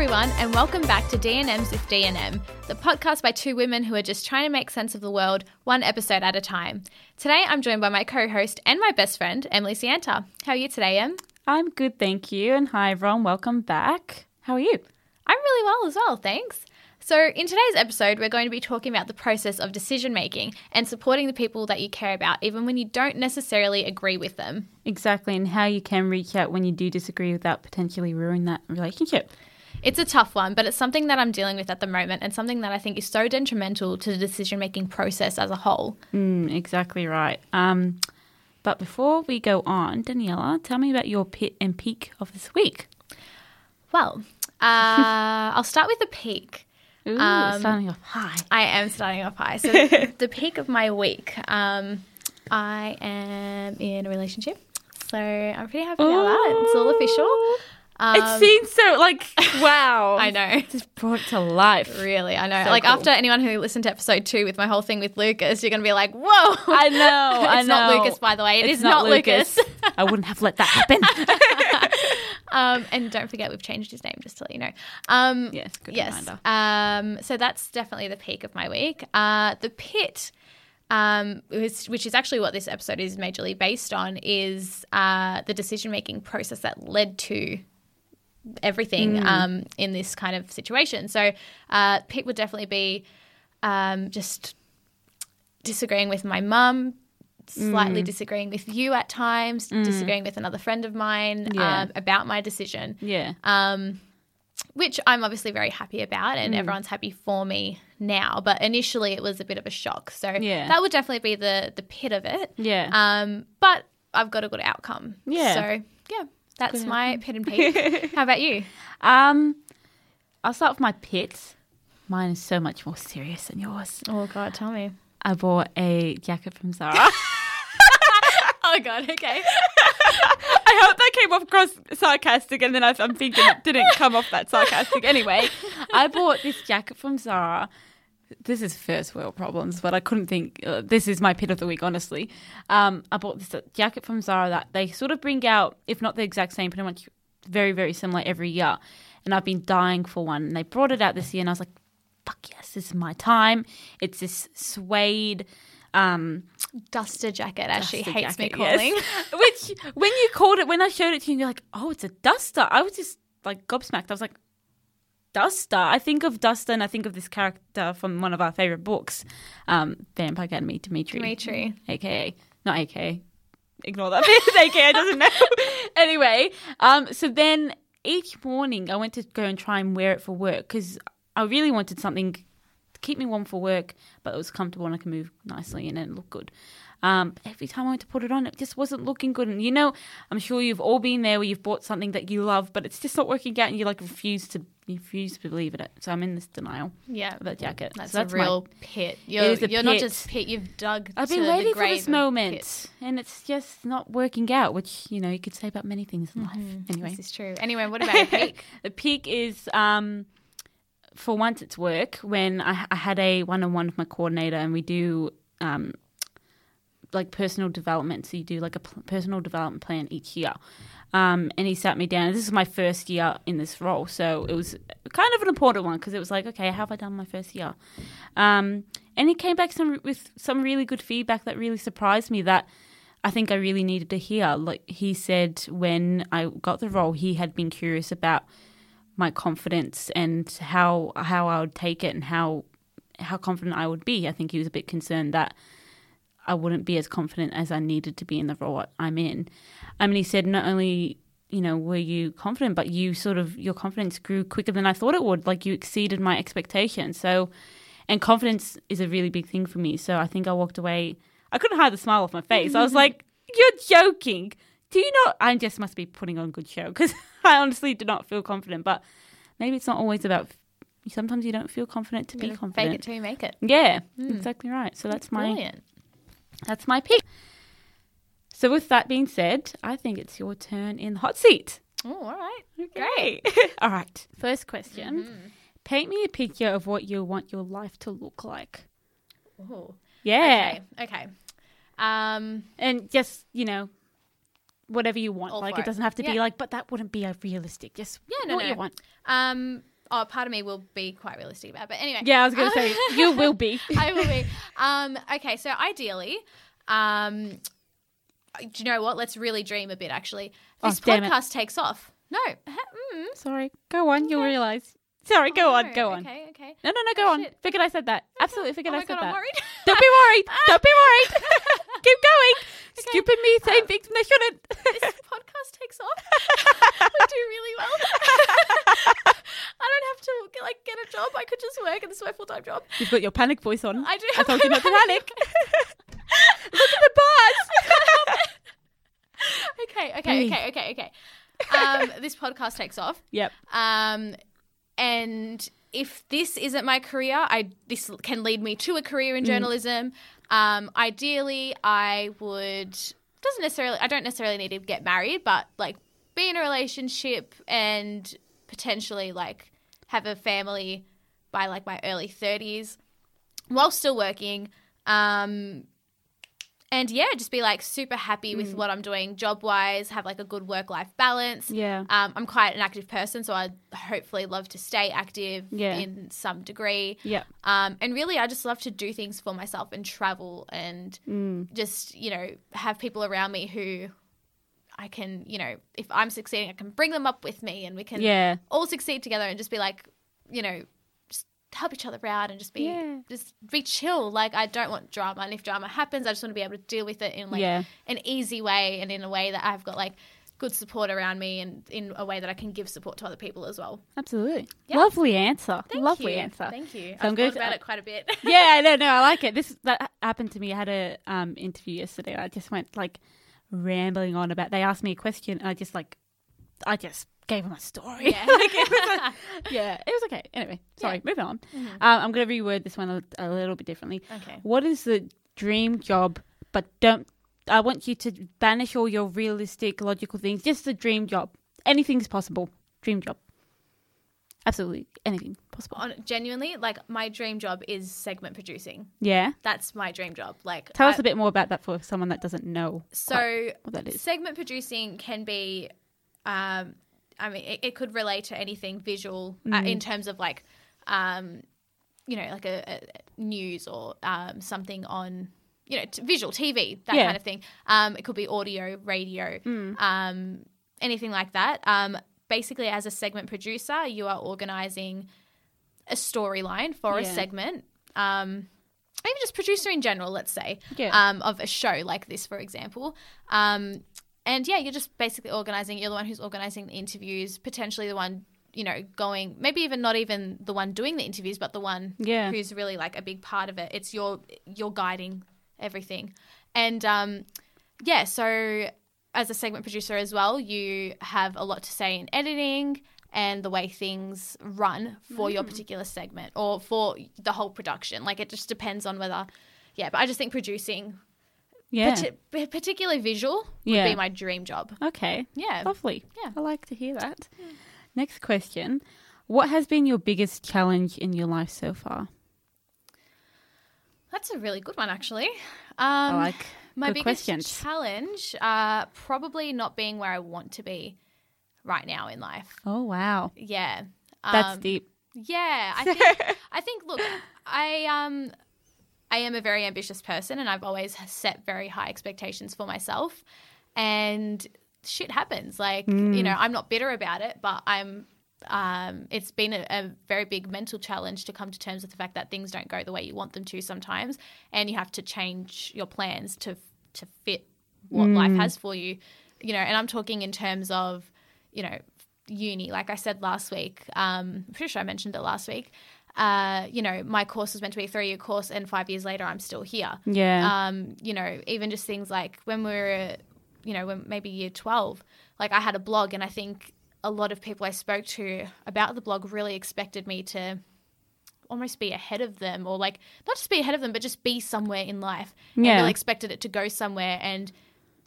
everyone, and welcome back to D&M's with D&M, the podcast by two women who are just trying to make sense of the world one episode at a time. Today, I'm joined by my co-host and my best friend, Emily Sienta. How are you today, Em? I'm good, thank you. And hi, everyone. Welcome back. How are you? I'm really well as well, thanks. So, in today's episode, we're going to be talking about the process of decision making and supporting the people that you care about, even when you don't necessarily agree with them. Exactly, and how you can reach out when you do disagree without potentially ruining that relationship. It's a tough one, but it's something that I'm dealing with at the moment and something that I think is so detrimental to the decision making process as a whole. Mm, exactly right. Um, but before we go on, Daniela, tell me about your pit and peak of this week. Well, uh, I'll start with the peak. Ooh, Um, starting off high. I am starting off high. So, the peak of my week, um, I am in a relationship. So, I'm pretty happy about that. It's all official. Um, it seems so like wow. I know. Just brought to life. Really, I know. So like cool. after anyone who listened to episode two with my whole thing with Lucas, you're gonna be like, "Whoa!" I know. I it's not. Lucas, by the way. It It's is not, Lucas. I wouldn't have let that happen. um, and don't forget, we've changed his name just to let you know. Um, yes, good yes. reminder. Um, so that's definitely the peak of my week. Uh, the pit, um, which, which is actually what this episode is majorly based on, is uh, the decision making process that led to everything Mm. um, in this kind of situation. So, uh, pit would definitely be um, just disagreeing with my mum. Mm. Slightly disagreeing with you at times, disagreeing with another friend of mine Yeah. um, about my decision Yeah. um, which I'm obviously very happy about, Mm. and everyone's happy for me now. But initially, it was a bit of a shock. So Yeah. that would definitely be the the pit of it. Yeah. Um, but I've got a good outcome. Yeah. So yeah, that's my pit and peak. How about you? Um, I'll start with my pit. Mine is so much more serious than yours. Oh God, tell me. I bought a jacket from Zara. Oh God. Okay. I hope that came off cross sarcastic, and then I'm thinking it didn't come off that sarcastic. Anyway, I bought this jacket from Zara. This is first world problems, but I couldn't think. Uh, this is my pit of the week, honestly. Um, I bought this jacket from Zara that they sort of bring out, if not the exact same, pretty much very, very similar every year. And I've been dying for one. And they brought it out this year, and I was like, fuck yes, this is my time. It's this suede. Um, Duster jacket, as she hates me jacket, yes. calling. Which, when you called it, when I showed it to you, you're like, oh, it's a duster. I was just like gobsmacked. I was like, duster. I think of duster and I think of this character from one of our favorite books, um, Vampire Academy, Dimitri. Dimitri. AKA, not AKA. Ignore that bit. AKA doesn't know. anyway, um, so then each morning I went to go and try and wear it for work because I really wanted something to keep me warm for work, but it was comfortable and I can move nicely in and look good. Um, every time I went to put it on, it just wasn't looking good. And you know, I'm sure you've all been there where you've bought something that you love, but it's just not working out, and you like refuse to refuse to believe in it. So I'm in this denial Yeah. that jacket. That's, So a my- real pit. You're, is a you're not pit. just pit. You've dug. I've been the waiting for this moment, pit. and it's just not working out. Which you know you could say about many things in life. Anyway, This is true. Anyway, what about your peak? the peak is um, for once it's work when I, I had a one-on-one with my coordinator, and we do um, like personal development. So you do like a personal development plan each year. Um, and he sat me down. This is my first year in this role, so it was kind of an important one because it was like, okay, how have I done my first year? Um, and he came back some with some really good feedback that really surprised me. That I think I really needed to hear. Like he said, when I got the role, he had been curious about my confidence and how how I would take it and how how confident I would be. I think he was a bit concerned that I wouldn't be as confident as I needed to be in the role I'm in. I mean, he said not only you know were you confident, but you sort of your confidence grew quicker than I thought it would. Like you exceeded my expectations. So, and confidence is a really big thing for me. So I think I walked away. I couldn't hide the smile off my face. I was like, "You're joking." Do you not? I just must be putting on a good show because I honestly do not feel confident. But maybe it's not always about. Sometimes you don't feel confident to You be confident. Fake it till you make it. Yeah, hmm. exactly right. So that's my Brilliant. That's my pick. So with that being said, I think it's your turn in the hot seat. Oh, all right. Great. All right. First question. Mm-hmm. Paint me a picture of what you want your life to look like. Oh. Yeah. Okay. Okay. Um, And just, you know, whatever you want. Like it it. doesn't have to Yeah. be like, but that wouldn't be a realistic. Just Yeah, no, what no. you want. um, oh, part of me will be quite realistic about. it. But anyway, Yeah, I was going to say you will be. I will be. Um, okay, so ideally, um, do you know what? Let's really dream a bit. Actually, Oh, this it. podcast takes off. No, mm, Sorry, go on. You'll realize. Sorry, go on, go on. Okay, okay. No, no, no, go Oh, on. Figured I said that. Absolutely figured oh I said god, that. Don't be worried. Don't be worried. Keep going. Stupid me saying things when I shouldn't. this podcast takes off. we do really well. I don't have to like get a job. I could just work, and this is my full time job. You've got your panic voice on. I do. I told you not to panic. Look at the bars. okay, okay, Breathe. okay, okay, okay. Um, this podcast takes off. yep. Um, and if this isn't my career, I this can lead me to a career in journalism. Um, ideally, I would doesn't necessarily I don't necessarily need to get married, but like be in a relationship and potentially like have a family by like my early thirties while still working. Um, and yeah, just be like super happy with what I'm doing job wise, have like a good work life balance. Yeah. Um, I'm quite an active person, so I'd hopefully love to stay active Yeah. in some degree. Yeah. Um, and really, I just love to do things for myself and travel and Mm. just, you know, have people around me who I can, you know, if I'm succeeding, I can bring them up with me and we can Yeah. all succeed together and just be like, you know, help each other out and just be Yeah. just be chill. Like I don't want drama, and if drama happens, I just want to be able to deal with it in like Yeah. an easy way and in a way that I've got like good support around me and in a way that I can give support to other people as well. Absolutely. Yeah. Lovely answer. Thank Lovely you. answer. Thank you. So I'm I've going thought to- about it quite a bit. yeah, no, no, I like it. This that happened to me. I had a um interview yesterday. I just went like rambling on about. They asked me a question, and I just like, I just gave him a story. Yeah. Like, it was yeah, it was okay. Anyway, sorry, moving on. Mm-hmm. Um, I'm going to reword this one a, a little bit differently. okay. What is the dream job? But don't. I want you to banish all your realistic, logical things. Just the dream job. Anything's possible. Dream job. Absolutely anything possible. On, genuinely, like my dream job is segment producing. Yeah. That's my dream job. Like Tell I- us a bit more about that for someone that doesn't know So what that is. segment producing can be um i mean it, it could relate to anything visual uh, Mm. in terms of like um you know like a, a news or um something on you know t- visual tv that Yeah. kind of thing um it could be audio radio um anything like that um basically as a segment producer you are organizing a storyline for a segment um even just producer in general, let's say, Yeah. um, of a show like this, for example. Um, and yeah, you're just basically organizing. You're the one who's organizing the interviews, potentially the one, you know, going, maybe even not even the one doing the interviews, but the one Yeah. who's really like a big part of it. It's your, you're guiding everything. And um, yeah, so as a segment producer as well, you have a lot to say in editing and the way things run for Mm. your particular segment or for the whole production. Like it just depends on whether, yeah. But I just think producing, Yeah. parti- particularly visual, would Yeah. be my dream job. okay. Yeah. Lovely. Yeah. I like to hear that. Next question. What has been your biggest challenge in your life so far? That's a really good one, actually. I Um, like my good biggest questions. challenge, uh, probably not being where I want to be right now in life. Oh wow. Yeah. That's Um, deep. Yeah, I think I think look, I um I am a very ambitious person and I've always set very high expectations for myself and shit happens. Like, you know, I'm not bitter about it, but I'm um it's been a, a very big mental challenge to come to terms with the fact that things don't go the way you want them to sometimes and you have to change your plans to to fit what life has for you. You know, and I'm talking in terms of, you know, uni, like I said last week, um, I'm pretty sure I mentioned it last week. Uh, you know, my course was meant to be a three year course, and five years later, I'm still here. Yeah. Um, you know, even just things like when we were, you know, when maybe year 12, like I had a blog, and I think a lot of people I spoke to about the blog really expected me to almost be ahead of them, or like not just be ahead of them, but just be somewhere in life. And Yeah. really expected it to go somewhere, and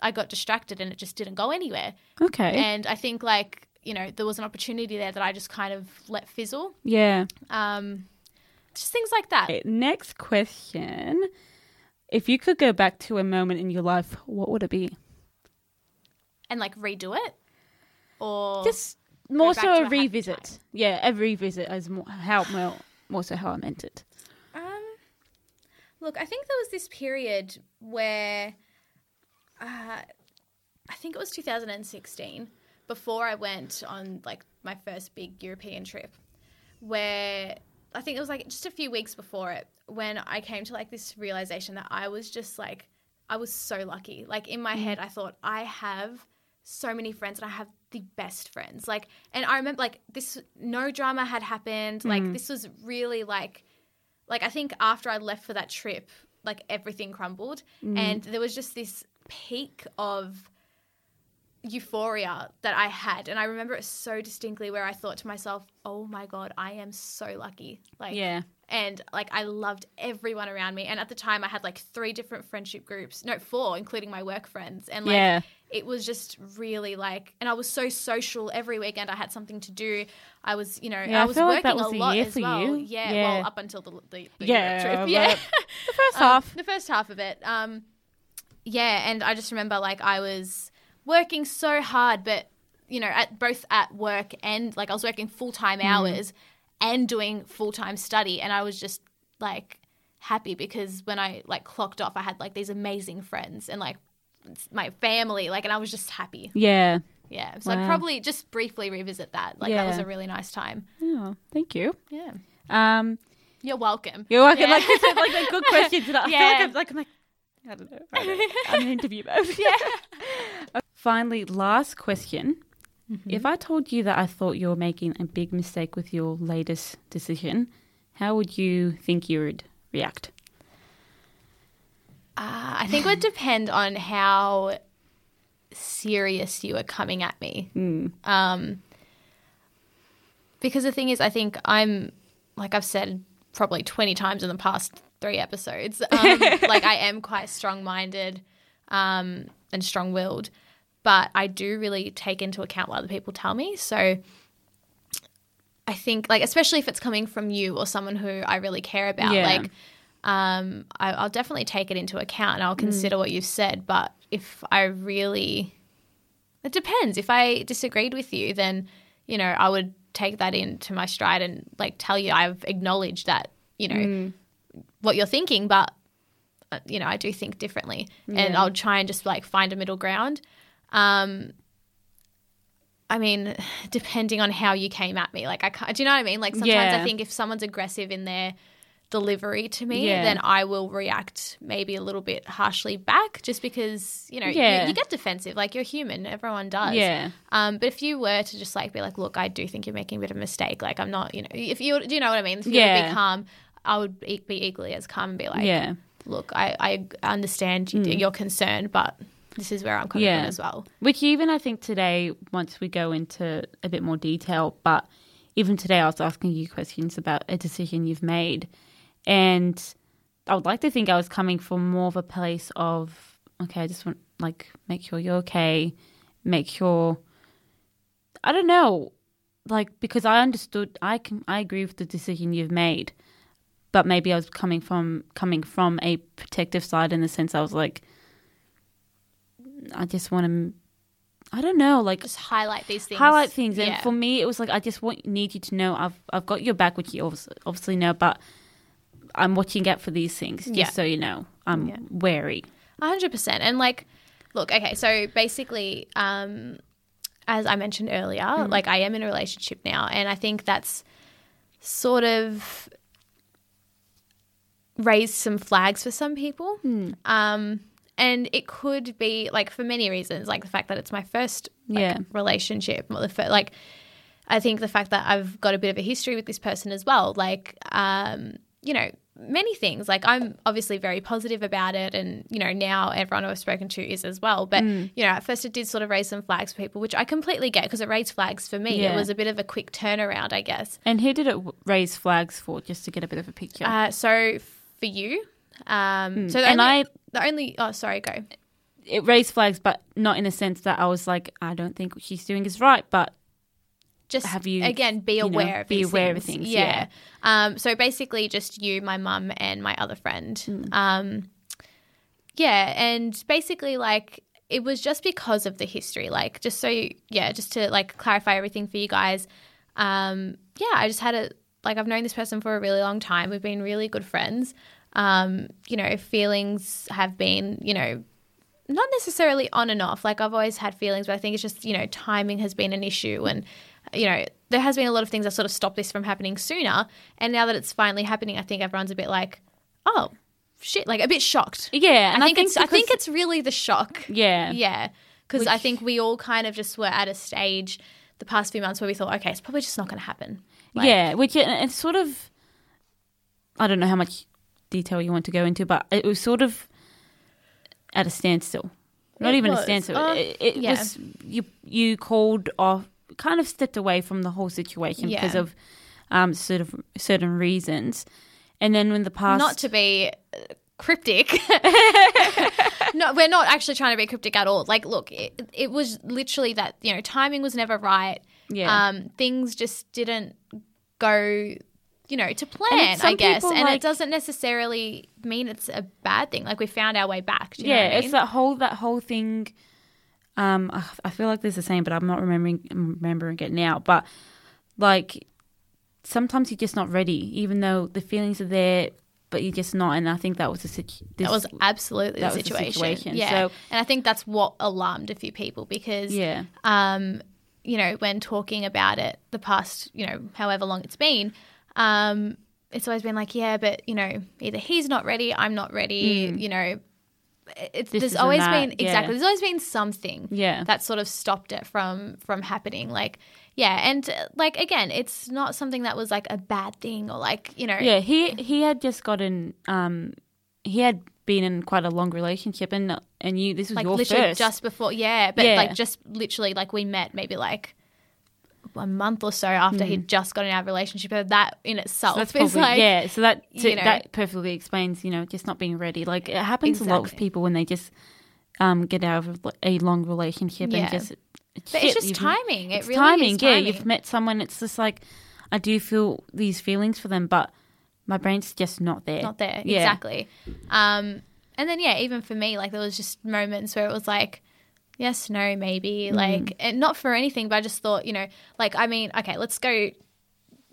I got distracted, and it just didn't go anywhere. okay. And I think like you know there was an opportunity there that I just kind of let fizzle. yeah. Um, just things like that. Okay, Next question. If you could go back to a moment in your life, what would it be? and like redo it or Just more so to a revisit. time. Yeah, a revisit is more how more, more so how I meant it. Um, look, I think there was this period where, uh, I think it was 2016, before I went on like my first big European trip, where I think it was like just a few weeks before it, when I came to like this realization that I was just like, I was so lucky. Like in my mm. head, I thought I have so many friends and I have the best friends. Like, and I remember like this, no drama had happened. Like mm. this was really like, like I think after I left for that trip, like everything crumbled, mm. and there was just this peak of euphoria that I had, and I remember it so distinctly. Where I thought to myself, "Oh my god, I am so lucky!" Like, Yeah. and like I loved everyone around me. And at the time, I had like three different friendship groups, no, four, including my work friends, and like Yeah. it was just really like, and I was so social every weekend. I had something to do. I was, you know, Yeah, I I was feel working like was a lot as for well. you. Yeah, Yeah. well, up until the the, the Yeah, trip. Yeah, the first Um, half. the first half of it. Um, yeah, and I just remember like I was working so hard, but you know, at both at work and like I was working full time Mm. hours and doing full time study, and I was just like happy because when I like clocked off, I had like these amazing friends and like my family, like, and I was just happy. Yeah. Yeah, so I'd probably just briefly revisit that. Like that was a really nice time. Oh, thank you. Yeah, Um, you're welcome. you're welcome. Yeah. Like you said, like a good question. And I feel like Yeah. I'm like, I'm like, I don't know. I don't know. I'm an interview mode. yeah. Finally, last question. If I told you that I thought you were making a big mistake with your latest decision, how would you think you would react? Uh, I think it would depend on how serious you are coming at me. Um, because the thing is, I think I'm, like I've said probably 20 times in the past three episodes, um, like I am quite strong minded um, and strong willed, but I do really take into account what other people tell me. So I think, like, especially if it's coming from you or someone who I really care about, Yeah. like, um, I, I'll definitely take it into account and I'll consider what you've said. But if I really, it depends. If I disagreed with you, then you know I would take that into my stride and like tell you I've acknowledged that you know what you're thinking, but uh, you know I do think differently, and I'll try and just like find a middle ground. Um, I mean, depending on how you came at me, like I can't, do you know what I mean? Like sometimes I think if someone's aggressive in their delivery to me, Yeah. then I will react maybe a little bit harshly back just because, you know, you- Yeah. you, get defensive. Like you're human, everyone does. Yeah. Um, but if you were to just like be like, look, I do think you're making a bit of a mistake. Like I'm not, you know, if you, do you know what I mean? If you were to Yeah. be calm, I would be, be equally as calm and be like, yeah. look, I, I understand your concern, but this is where I'm coming Yeah. from as well. Which even I think today, once we go into a bit more detail, but even today I was asking you questions about a decision you've made. And I would like to think I was coming from more of a place of, okay, I just want, like, make sure you're okay, make sure, I don't know, like, because I understood, I can, I agree with the decision you've made. But maybe I was coming from coming from a protective side in the sense I was like, I just want to I don't know, like Just highlight these things. highlight things. And Yeah. for me, it was like I just want need you to know I've I've got your back, which you obviously, obviously know, but I'm watching out for these things, just Yeah. so you know. I'm Yeah. wary. A hundred percent. And like, look, okay, so basically, um, as I mentioned earlier, Mm. like I am in a relationship now, and I think that's sort of raised some flags for some people. Hmm. Um, and it could be like for many reasons, like the fact that it's my first like, Yeah. relationship, or the fir- like. I think the fact that I've got a bit of a history with this person as well, like, um, you know, many things. Like, I'm obviously very positive about it, and you know, now everyone I've spoken to is as well. But Mm. you know, at first it did sort of raise some flags for people, which I completely get because it raised flags for me. Yeah. It was a bit of a quick turnaround, I guess. And who did it raise flags for? Just to get a bit of a picture. Uh, so for you, um, so Mm. And only, I- the only, oh, sorry, go. it raised flags, but not in a sense that I was like, I don't think what she's doing is right. But just Have you, again be you know, aware of be aware of things. things, Yeah. Um, so basically, just you, my mum, and my other friend. Hmm. Um, yeah, and basically, like it was just because of the history. Like, just so you, yeah, just to like clarify everything for you guys. Um, yeah, I just had a like I've known this person for a really long time. We've been really good friends. Um, you know, feelings have been, you know, not necessarily on and off. Like I've always had feelings, but I think it's just, you know, timing has been an issue and you know, there has been a lot of things that sort of stopped this from happening sooner. And now that it's finally happening, I think everyone's a bit like, oh, shit, like a bit shocked. Yeah, and I think, it's I think it's really the shock. yeah, Yeah. Because I think we all kind of just were at a stage the past few months where we thought, okay, it's probably just not going to happen. Like, yeah, which it, it's sort of. I don't know how much detail you want to go into, but it was sort of at a standstill. Not It even was. a standstill. Uh, it it yeah. was you. You called off, kind of stepped away from the whole situation Yeah. because of um, sort of certain reasons, and then when the past Not to be uh, cryptic. no, we're not actually trying to be cryptic at all. Like, look, it, it was literally that, you know, timing was never right. Yeah. Um, things just didn't go, you know, to plan, I guess. And like- it doesn't necessarily mean it's a bad thing. Like, we found our way back. Do you know yeah, it's mean? that whole that whole thing. Um, I, I feel like there's the same, but I'm not remembering remembering it now. But like sometimes you're just not ready, even though the feelings are there, but you're just not. And I think that was a situ- this, That was absolutely that the was the situation. situation. Yeah. So- and I think that's what alarmed a few people because yeah, um, you know, when talking about it the past, you know, however long it's been, um, it's always been like, yeah, but you know, either he's not ready, I'm not ready, you know. It's, This there's always that, been yeah. exactly. There's always been something Yeah. that sort of stopped it from from happening. Like, yeah, and uh, like again, it's not something that was like a bad thing or like you know, yeah. He he had just gotten um, he had been in quite a long relationship, and and you this was like your literally first. just before yeah but Yeah. like just literally like we met maybe like a month or so after he'd just gotten out of a relationship that in itself Hmm. So that's probably like yeah. So that so you know. that perfectly explains you know just not being ready. Like it happens a lot with people when they just um get out of a long relationship Yeah. and just. but shit, it's just timing it really timing. is Yeah, you've met someone. It's just like I do feel these feelings for them, but my brain's just not there. not there Yeah. exactly um and then yeah even for me like there was just moments where it was like yes no maybe Mm. like and not for anything but i just thought you know like i mean okay let's go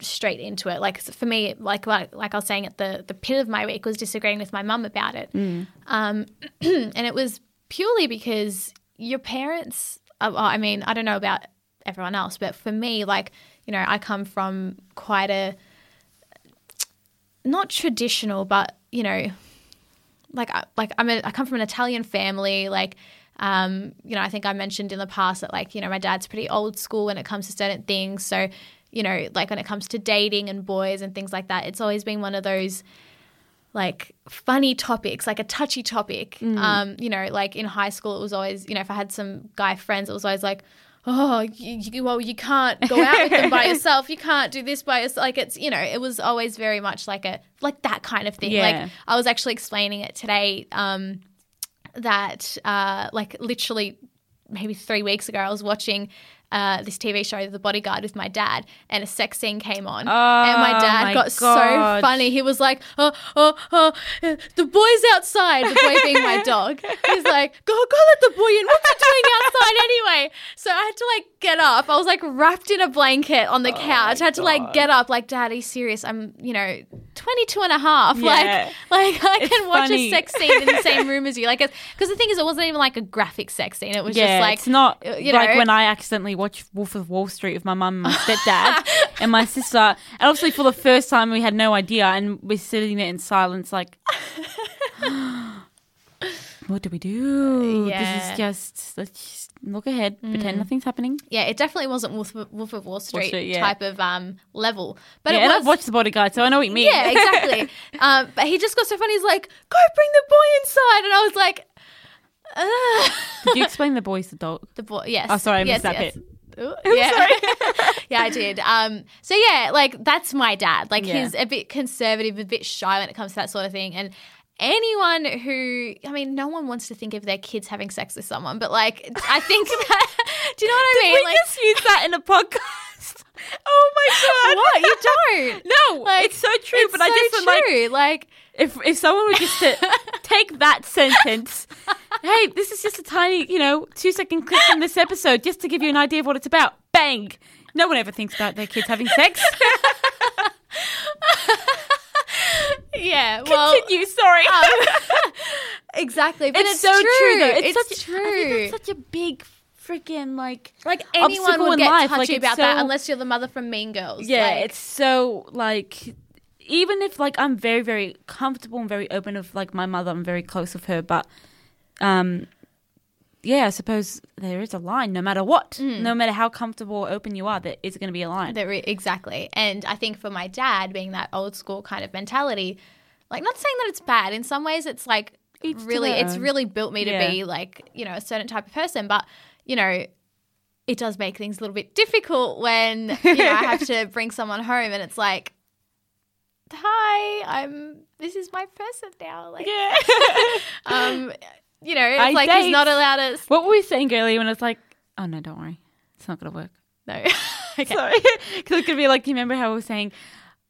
straight into it like for me like like, like i was saying at the the pit of my week was disagreeing with my mum about it Mm. um and it was purely because your parents uh, i mean i don't know about everyone else but for me like you know i come from quite a not traditional, but you know, like I- like I'm a, I come from an Italian family. Like, um, you know, I think I mentioned in the past that like you know my dad's pretty old school when it comes to certain things. So, you know, like when it comes to dating and boys and things like that, it's always been one of those like funny topics, like a touchy topic. Um, you know, like in high school, it was always you know if I had some guy friends, it was always like. Oh, you, you, well, you can't go out with them by yourself. You can't do this by yourself. Like it's, you know, it was always very much like a like that kind of thing. Yeah. Like I was actually explaining it today. Um, that uh, like literally maybe three weeks ago, I was watching uh, this TV show, The Bodyguard, with my dad, and a sex scene came on, and my Oh, dad my got so funny. He was like, "Oh, oh, oh, the boy's outside." The boy being my dog. He's like, "Go, go, let the boy in. What's he doing outside anyway?" So I had to like get up. I was like wrapped in a blanket on Oh the couch. I had to like get up. Like, Dad, are you serious? I'm, you know, 22 and a half. Yeah. Like, like I It's can watch funny. a sex scene in the same room as you. Like, because the thing is, it wasn't even like a graphic sex scene. It was yeah, just like it's not you like when I accidentally watched Wolf of Wall Street with my mum and my stepdad and my sister. And obviously, for the first time, we had no idea, and we're sitting there in silence, like, what do we do? Yeah. Mm. This is just let's look ahead, pretend nothing's happening. yeah, it definitely wasn't Wolf of, Wolf of Wall Street, Street, yeah. type of um level, but yeah, it and. I've watched The Bodyguard, so I know what you mean. yeah, exactly. um, but he just got so funny. He's like, "Go bring the boy inside," and I was like, Ugh. Did you explain the boys the dog? "The boy, yes." Oh, sorry, I yes, missed that yes. bit. Ooh, yeah. yeah, I did. Um, so yeah, like that's my dad. Like Yeah. he's a bit conservative, a bit shy when it comes to that sort of thing. And anyone who, I mean, no one wants to think of their kids having sex with someone, but like, I think that. Do you know what I mean? we like, just used that in a podcast. Oh my god! what you don't? No, Like, it's so true. It's but I just feel like like if if someone were just to take that sentence hey, this is just a tiny, you know, two second clip from this episode just to give you an idea of what it's about. Bang! No one ever thinks about their kids having sex. yeah. Well, Continue, sorry. exactly. But it's, it's, so true, though. It's, It's, such, true. I think that's such a big freaking like like anyone would get life, touchy like, about that unless you're the mother from Mean Girls. Yeah, Like, it's so like even if like I'm very very comfortable and very open of like my mother, I'm very close with her, but um yeah, I suppose there is a line no matter what. Mm. No matter how comfortable or open you are, there is going to be a line. There exactly. And I think for my dad, being that old school kind of mentality, like not saying that it's bad. In some ways, it's like Each really, it's own. really built me to Yeah. be like you know a certain type of person. But you know, it does make things a little bit difficult when you know I have to bring someone home and it's like, hi, I'm. This is my person now. Like, yeah. um, you know, it's I like he's not allowed us. what were we saying earlier when it's like, oh no, don't worry, it's not going to work. No. okay. Sorry, because it could be like, do you remember how we were saying,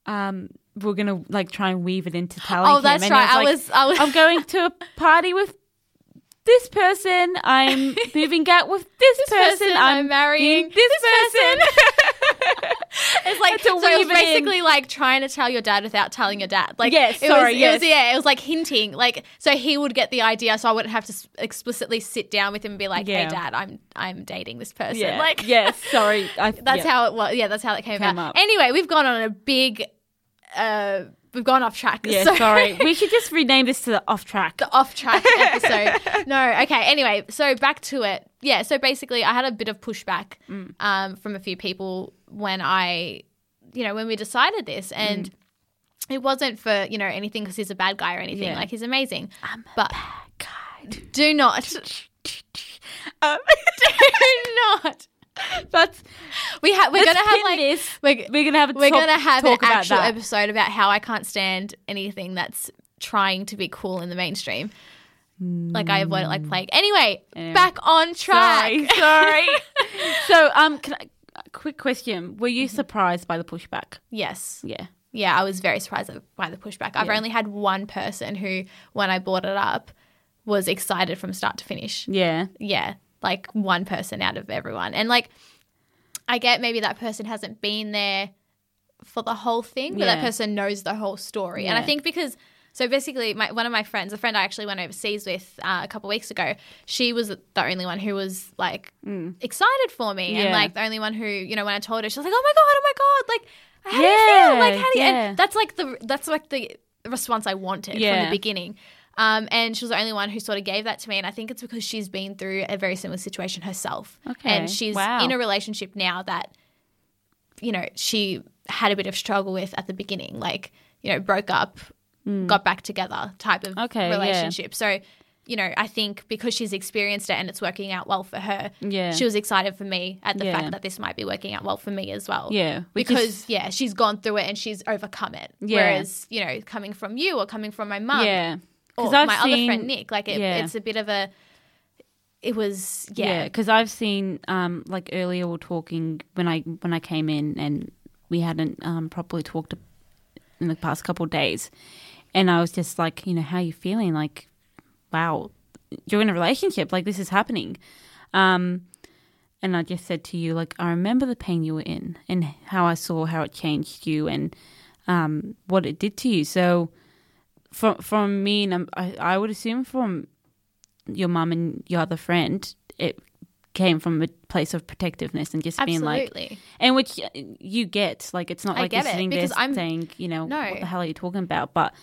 um, we're gonna like try and weave it into telling Oh, him, that's and right. I was. I was. I'm going to a party with this person. I'm moving out with this, person. person, I'm marrying being this, person. It's like so it was weave in. basically like trying to tell your dad without telling your dad. Like it sorry, was, yes. it was yeah, it was like hinting. Like so he would get the idea, so I wouldn't have to explicitly sit down with him and be like, Yeah. "Hey, dad, I'm I'm dating this person." yeah, Like yes, sorry. I, that's yeah. how it was. Yeah, that's how it came, Came about. up. Anyway, we've gone on a big. uh We've gone off track. Yeah, So- sorry. We should just rename this to the off track. the off track episode. no, okay. Anyway, so back to it. Yeah, so basically, I had a bit of pushback Mm. um, from a few people when I, you know, when we decided this, and it wasn't for you know anything because he's a bad guy or anything. Mm. Yeah. Like he's amazing, I'm a but do not, Um, do not. but We have. We're gonna have like this. we're, We're gonna have a we're talk- gonna have an actual that. episode about how I can't stand anything that's trying to be cool in the mainstream. Like I avoid it like plague. Anyway, Yeah. back on track. Sorry, sorry. so, um, can I, quick question: Were you mm-hmm. surprised by the pushback? yes. Yeah. Yeah, I was very surprised by the pushback. I've Yeah. only had one person who, when I brought it up, was excited from start to finish. Yeah. Yeah, like one person out of everyone. And like, I get maybe that person hasn't been there for the whole thing, but that person knows the whole story. And I think because. So basically, my, one of my friends, a friend I actually went overseas with uh, a couple weeks ago, she was the only one who was like excited for me, and Mm. Like the only one who, you know, when I told her, she was like, "Oh my god, oh my god!" Like, how do you feel? Like, how do you? yeah. And that's like the that's like the response I wanted from the beginning. Um, and she was the only one who sort of gave that to me, and I think it's because she's been through a very similar situation herself, Okay, and she's wow. in a relationship now that, you know, she had a bit of struggle with at the beginning, like you know, broke up, got back together type of Mm. Okay, yeah. relationship. So. You know, I think because she's experienced it and it's working out well for her, Yeah. she was excited for me at the Yeah. fact that this might be working out well for me as well Yeah. Because is- yeah, she's gone through it and she's overcome it. Yeah. Whereas you know, coming from you or coming from my mum, yeah. or Because I've my other seen- friend Nick, like it, yeah. it's a bit of a. It was Yeah, yeah, because I've seen um like earlier we are talking when I when I came in and we hadn't um properly talked in the past couple of days, and I was just like, you know, how are you feeling? Like, wow, you're in a relationship. Like this is happening. Um, and I just said to you, like, I remember the pain you were in and how I saw how it changed you and um what it did to you. So from from me and I, I would assume from your mum and your other friend, it came from a place of protectiveness and just being like, and which uh, you get, like it's not I like you're sitting because there I'm- saying, you know, No. what the hell are you talking about? But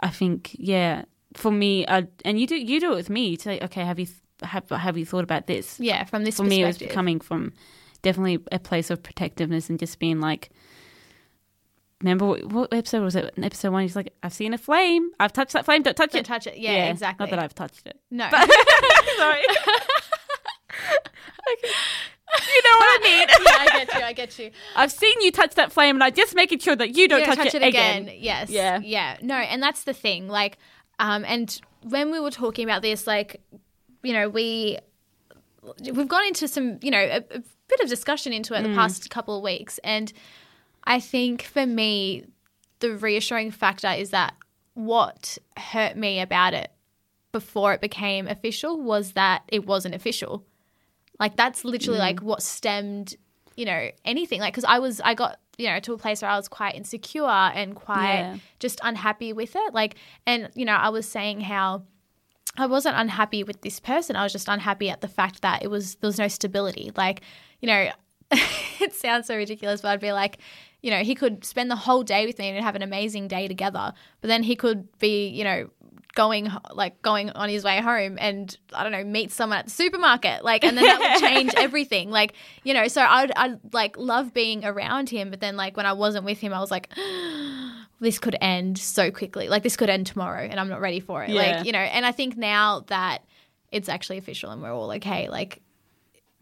I think, yeah, for me, uh, and you do you do it with me. You say, okay, have you have have you thought about this? Yeah, from this For me, it was coming from definitely a place of protectiveness and just being like. Remember what, what episode was it? In episode one, he's like, "I've seen a flame. I've touched that flame. Don't touch Don't it. touch it. Yeah, exactly. Not that I've touched it. no. Sorry. you know what I mean. yeah, I get you. I get you. I've seen you touch that flame, and I'm just making sure that you don't, You don't touch, it, again. Yes. Yeah. Yeah. No, and that's the thing. Like, um, and when we were talking about this, like, you know, we we've gone into some, you know, a, a bit of discussion into it the Mm. past couple of weeks, and I think for me, the reassuring factor is that what hurt me about it before it became official was that it wasn't official. Like that's literally like mm. what stemmed, you know, anything. Like because I was I got you know to a place where I was quite insecure and quite Yeah. just unhappy with it. Like and you know I was saying how. I wasn't unhappy with this person. I was just unhappy at the fact that it was there was no stability. Like, you know, it sounds so ridiculous, but I'd be like, you know, he could spend the whole day with me and have an amazing day together, but then he could be, you know, going like going on his way home and I don't know, meet someone at the supermarket, like, and then that would change everything. Like, you know, so I'd I'd like love being around him, but then like when I wasn't with him, I was like. This could end so quickly. Like this could end tomorrow, and I'm not ready for it. Yeah. Like you know, and I think now that it's actually official and we're all okay, like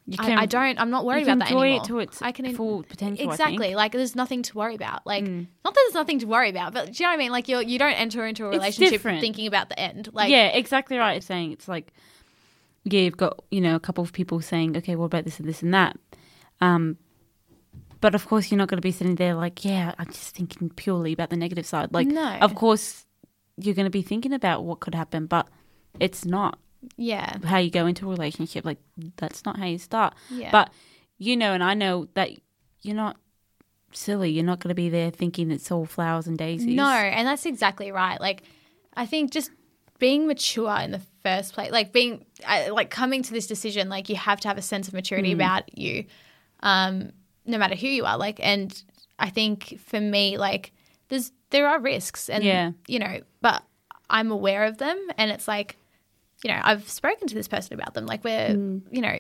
You I, I don't. I'm not worried can about that enjoy anymore. it to its I can full potential. Exactly. Like there's nothing to worry about. Like Mm. not that there's nothing to worry about, but do you know what I mean? Like you you don't enter into a relationship thinking about the end. Like yeah, exactly right. It's saying it's like, yeah, you've got you know a couple of people saying, okay, what about this and this and that, um, but of course you're not going to be sitting there like, yeah, I'm just thinking purely about the negative side. Like, No. of course you're going to be thinking about what could happen, but it's not yeah, how you go into a relationship. Like, that's not how you start. yeah. But you know, and I know that you're not silly. You're not going to be there thinking it's all flowers and daisies. no, and that's exactly right. Like I think just being mature in the first place, like being like coming to this decision, like you have to have a sense of maturity Mm. about you, um, no matter who you are. Like, and I think for me, like there's there are risks, and Yeah. you know, but I'm aware of them, and it's like, you know, I've spoken to this person about them. Like we're, Mm. you know.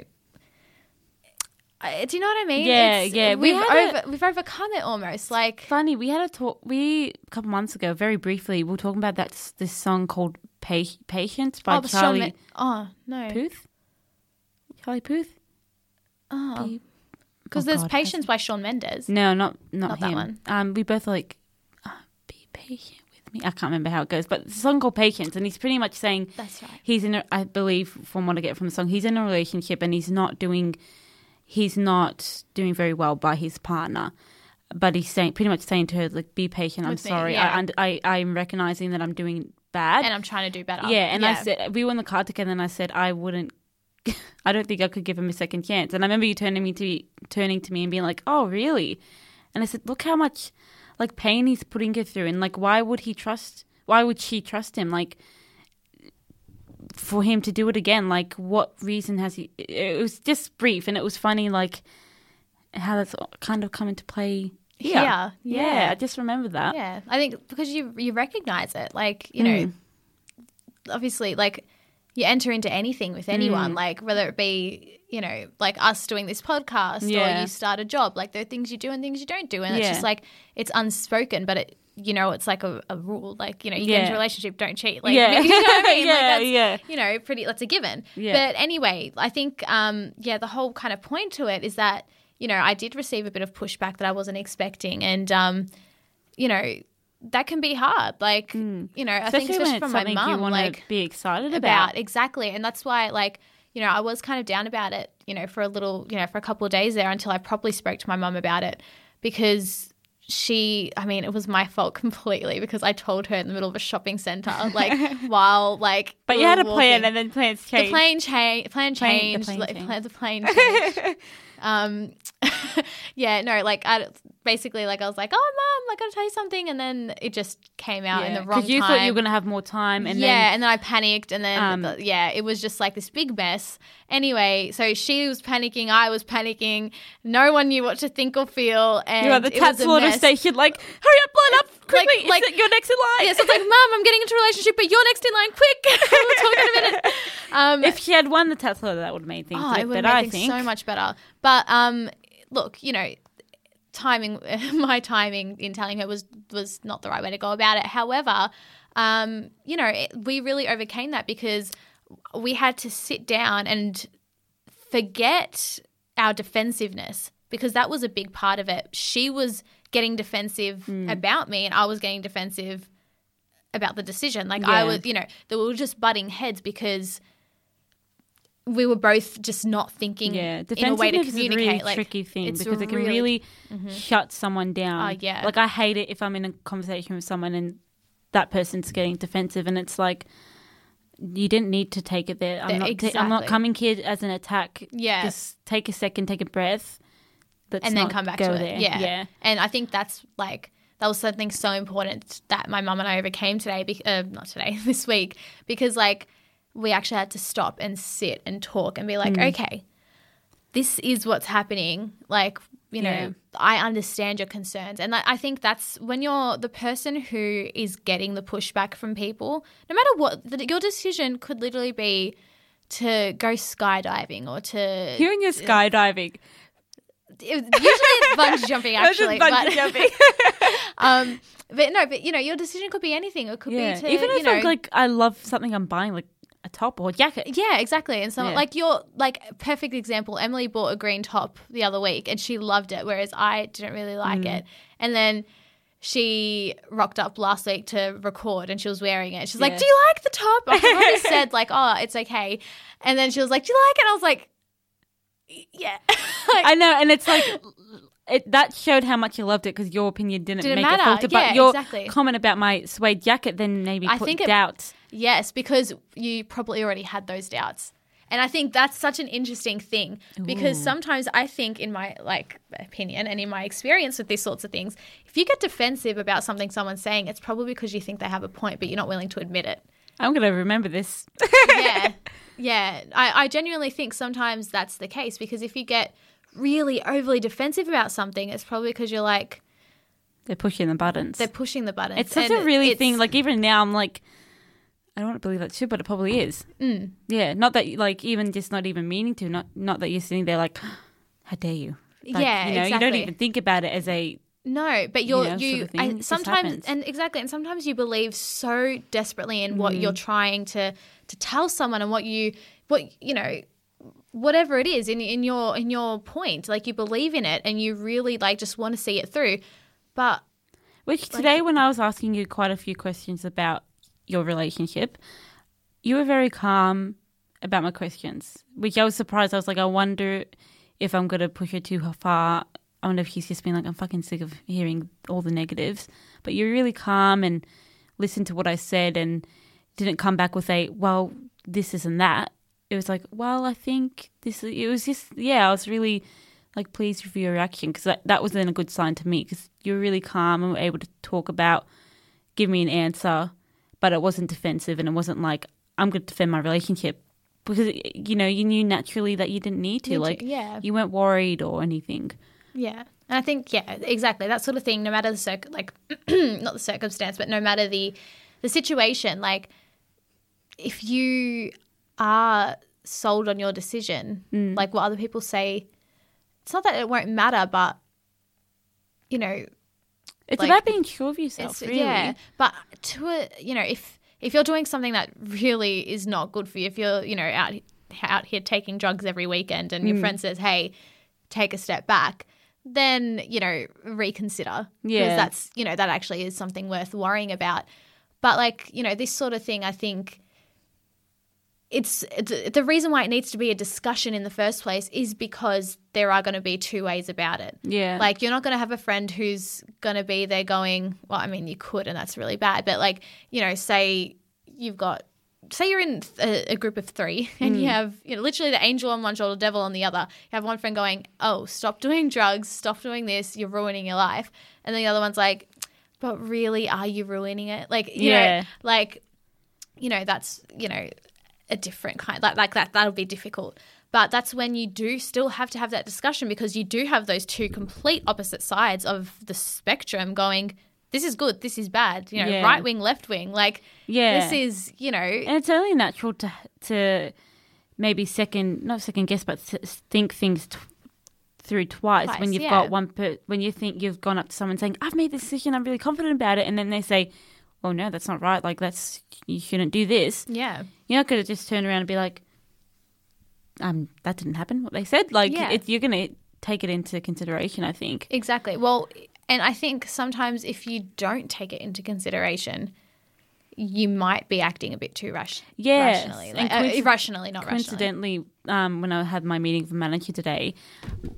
Do you know what I mean? Yeah, It's- yeah. We We've, had over, we've overcome it almost. Like, Funny, we had a talk. We a couple months ago, very briefly, we were talking about that this song called pa- "Patience" by oh, Charlie Men- oh no, Puth. Charlie Puth. Oh, because Oh, there's God, Patience by Shawn Mendes. No, not not, Not that one. Um, we both are like, "Ah, "Be patient me." I can't remember how it goes, but it's a song called "Patience," and he's pretty much saying That's right. he's in. A, I believe from what I get from the song, he's in a relationship and he's not doing. He's not doing very well by his partner, but he's saying pretty much saying to her like, "Be patient. I'm With me, sorry. yeah. I, and I I'm recognizing that I'm doing bad." And I'm trying to do better. Yeah, and I said we were in the car together, and I said I wouldn't. I don't think I could give him a second chance. And I remember you turning me to turning to me and being like, "Oh, really?" And I said, "Look how much like pain he's putting her through, and like why would he trust? Why would she trust him? Like for him to do it again? Like what reason has he? It was just brief, and it was funny, like how that's kind of come into play here. Yeah, yeah. I just remember that. yeah, I think because you you recognize it, like you know, Mm. obviously, like you enter into anything with anyone, Mm. like whether it be you know, like us doing this podcast, or you start a job. Like there are things you do and things you don't do, and it's just like it's unspoken, but it. You know, it's like a, a rule. Like, you know, you get into a relationship, don't cheat. Like, Yeah. you know what I mean? Yeah, like that's, yeah. you know, pretty that's a given. Yeah. But anyway, I think um yeah, the whole kind of point to it is that, you know, I did receive a bit of pushback that I wasn't expecting and um you know, that can be hard. Like, you know, I think. Especially it's from my mum, you want like to be excited about about. exactly. And that's why like, you know, I was kind of down about it, you know, for a little, you know, for a couple of days there until I properly spoke to my mum about it because she I mean, it was my fault completely because I told her in the middle of a shopping center, like while like But you had a plan, and then plans The plane change. Plan Plane- the changed. plane like, changed. the plane changed. um, yeah, no, like I basically like I was like, oh, mom, I gotta tell you something, and then it just came out in the wrong because you time. thought you were to have more time, and yeah, then and then I panicked, and then Um, the- yeah, it was just like this big mess. Anyway, so she was panicking, I was panicking. No one knew what to think or feel, and you at the it was a Tattslotto mess. station, like, hurry up, line up quickly. like- Like, you're next in line. Yeah, so it's like, Mom, I'm getting into a relationship, but you're next in line. Quick, we'll talk in a minute. Um, if she had won the Tattslotto, that would have made things Oh, it would have made things so much better. But um, look, you know, timing, my timing in telling her was was not the right way to go about it. However, um, you know, it, we really overcame that because we had to sit down and forget our defensiveness because that was a big part of it. She was getting defensive Hmm. about me, and I was getting defensive about the decision. Like I was, you know, they were just butting heads because we were both just not thinking Yeah, in a way to defensiveness is a communicate. really like tricky thing it's because it can really- really shut someone down. Oh, yeah. Like I hate it if I'm in a conversation with someone and that person's getting defensive, and it's like, you didn't need to take it there. I'm not. ta- I'm not coming here as an attack. Yeah. Just take a second, take a breath. And then come back to it. there. Yeah. yeah. And I think that's like that was something so important that my mum and I overcame today. Be- uh, not today, this week, because like we actually had to stop and sit and talk and be like, Mm. okay, this is what's happening. Like you know, Yeah. I understand your concerns, and I I think that's when you're the person who is getting the pushback from people. No matter what, the, your decision could literally be to go skydiving or to Hearing you skydiving. it, usually it's bungee jumping actually, but jumping. um, but no, but you know, your decision could be anything. It could yeah. be to Even you if know, I'm like, I love something I'm buying, like a top or jacket. yeah, exactly. And so, Yeah. like your like perfect example, Emily bought a green top the other week and she loved it, whereas I didn't really like Mm. it. And then she rocked up last week to record and she was wearing it. She's like, "Do you like the top?" I've already said like, "Oh, it's okay." And then she was like, "Do you like it?" I was like, "Yeah." like, I know, and it's like it, that showed how much you loved it because your opinion didn't, Didn't make matter. it filter. Yeah, but your exactly. comment about my suede jacket then maybe I put think it- doubts. Yes, because you probably already had those doubts. And I think that's such an interesting thing because sometimes I think in my like opinion and in my experience with these sorts of things, if you get defensive about something someone's saying, it's probably because you think they have a point but you're not willing to admit it. I'm gonna remember this. yeah. Yeah. I, I genuinely think sometimes that's the case because if you get really overly defensive about something, it's probably because you're like They're pushing the buttons. they're pushing the buttons. It's such And a really thing. Like even now, I'm like, I don't want to believe that's true, but it probably is. Mm. Yeah, not that like even just not even meaning to. Not not that you're sitting there like, how dare you? Like, Yeah, you know, you don't even think about it as a No, but you're You know, you, sort of sometimes and exactly and sometimes you believe so desperately in what Mm. you're trying to to tell someone and what you what you know whatever it is in in your in your point like you believe in it and you really like just want to see it through but Which today, when I was asking you quite a few questions about your relationship, you were very calm about my questions, which I was surprised. I was like, I wonder if I'm going to push it too far. I wonder if he's just been like, I'm fucking sick of hearing all the negatives. But you're really calm and listened to what I said and didn't come back with a, well, this isn't that. It was like, well, I think this, it was just, yeah, I was really like pleased with your reaction because that, that was then a good sign to me because you were really calm and were able to talk about give me an answer but it wasn't defensive and it wasn't like i'm going to defend my relationship because you know you knew naturally that you didn't need to Need to, like yeah. you weren't worried or anything Yeah. And I think yeah, exactly. That sort of thing no matter the circ like not the circumstance, but no matter the the situation, like if you are sold on your decision, Mm. like what other people say, it's not that it won't matter, but you know, it's Like, about being sure of yourself really yeah. But to a you know, if if you're doing something that really is not good for you, if you're, you know, out out here taking drugs every weekend and Mm. your friend says, "Hey, take a step back," then you know reconsider. Yeah. because that's you know that actually is something worth worrying about. But like you know this sort of thing, I think it's, it's the reason why it needs to be a discussion in the first place is because there are going to be two ways about it. yeah Like you're not going to have a friend who's going to be there going, well, I mean, you could, and that's really bad. But like, you know, say you've got, say you're in a, a group of three, and you hmm. have, you know, literally the angel on one shoulder, devil on the other. You have one friend going, oh, stop doing drugs, stop doing this, you're ruining your life, and then the other one's like, but really, are you ruining it? Like, you Yeah. know, like, you know, that's you know, a different kind like like that. That'll be difficult. But that's when you do still have to have that discussion because you do have those two complete opposite sides of the spectrum going, this is good, this is bad, you know, Yeah. right wing, left wing. Like, yeah this is, you know, and it's only natural to to maybe second not second guess but think things t- through twice, when you've yeah. got one per- when you think you've gone up to someone saying i've made this decision i'm really confident about it and then they say oh no that's not right like that's you shouldn't do this yeah. you're not going to just turn around and be like um that didn't happen what they said like Yeah. it, you're going to take it into consideration i think Exactly. Well, and I think sometimes if you don't take it into consideration, you might be acting a bit too rash- Yes, rationally. and Like, uh, coinci- irrationally, not rationally. coincidentally um when i had my meeting with manager today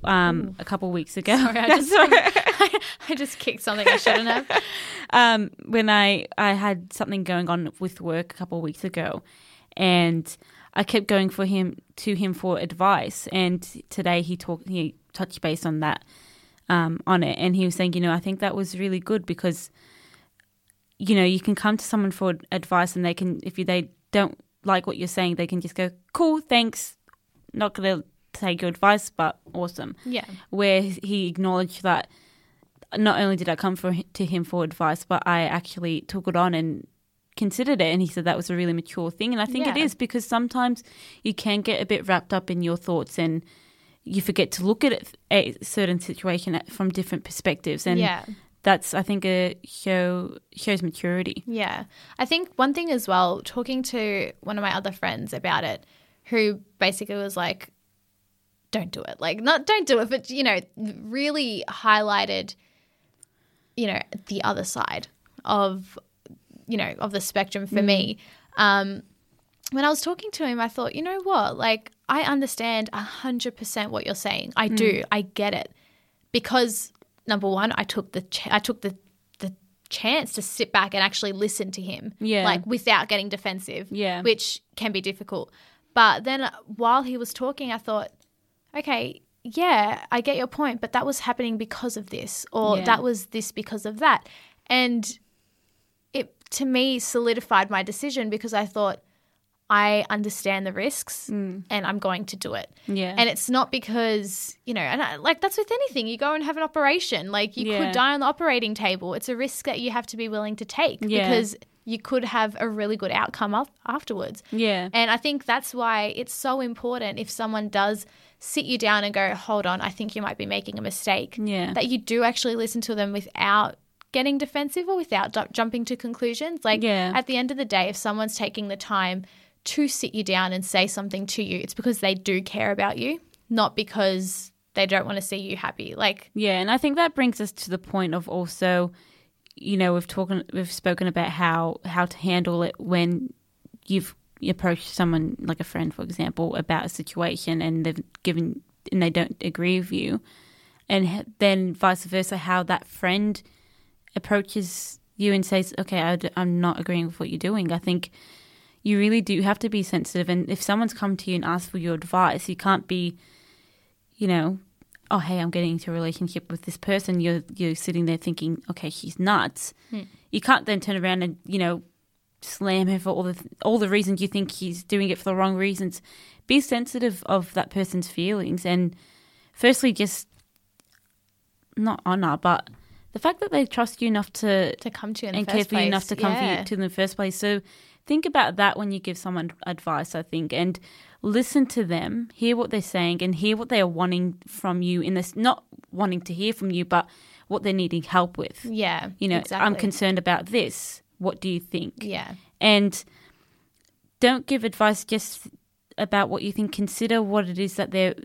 um a couple of weeks ago Sorry, I just, I just kicked something I shouldn't have. um, when I I had something going on with work a couple of weeks ago, and I kept going for him to him for advice. And today he talked, he touched base on that, um, on it, and he was saying, you know, I think that was really good because, you know, you can come to someone for advice, and they can, if you, they don't like what you're saying, they can just go, cool, thanks, not gonna take your advice, but awesome. Yeah. Where he acknowledged that not only did I come for to him for advice, but I actually took it on and considered it and he said that was a really mature thing and I think it Yeah. is because sometimes you can get a bit wrapped up in your thoughts and you forget to look at it, a certain situation from different perspectives and yeah. That's I think a show shows maturity. Yeah. I think one thing as well, talking to one of my other friends about it, who basically was like, don't do it. Like, not don't do it, but, you know, really highlighted, you know, the other side of, you know, of the spectrum for me. Um, when I was talking to him, I thought, you know what? Like, I understand 100% what you're saying. I do. I get it. Because number one, I took the ch- I took the the chance to sit back and actually listen to him, Yeah. like without getting defensive, Yeah. which can be difficult. But then uh, while he was talking, I thought, okay, yeah, I get your point, but that was happening because of this, or Yeah. that was this because of that, and it to me solidified my decision because I thought I understand the risks mm. and I'm going to do it. Yeah. And it's not because, you know, and I, like that's with anything. You go and have an operation, like you Yeah. could die on the operating table. It's a risk that you have to be willing to take Yeah. because you could have a really good outcome af- afterwards. yeah. And I think that's why it's so important if someone does sit you down and go, hold on, I think you might be making a mistake, Yeah. that you do actually listen to them without getting defensive or without ju- jumping to conclusions. Like Yeah. at the end of the day, if someone's taking the time to sit you down and say something to you, it's because they do care about you, not because they don't want to see you happy. Like, Yeah, and I think that brings us to the point of also, you know, we've talking, we've spoken about how how to handle it when you've approached someone like a friend, for example, about a situation and they've given and they don't agree with you, and then vice versa, how that friend approaches you and says, "Okay, I'm not agreeing with what you're doing." I think you really do have to be sensitive, and if someone's come to you and asked for your advice, you can't be, you know, oh hey i'm getting into a relationship with this person. You're you're sitting there thinking okay she's nuts. Hmm. You can't then turn around and you know slam her for all the all the reasons you think he's doing it for the wrong reasons. Be sensitive of that person's feelings. And firstly just not honor but the fact that they trust you enough to to come to you in the and first care for you enough to come for you to in the first place. So think about that when you give someone advice, I think, and listen to them, hear what they're saying, and hear what they are wanting from you in this not wanting to hear from you, but what they're needing help with. Yeah. You know, exactly. I'm concerned about this. What do you think? Yeah. And don't give advice just about what you think. Consider what it is that they're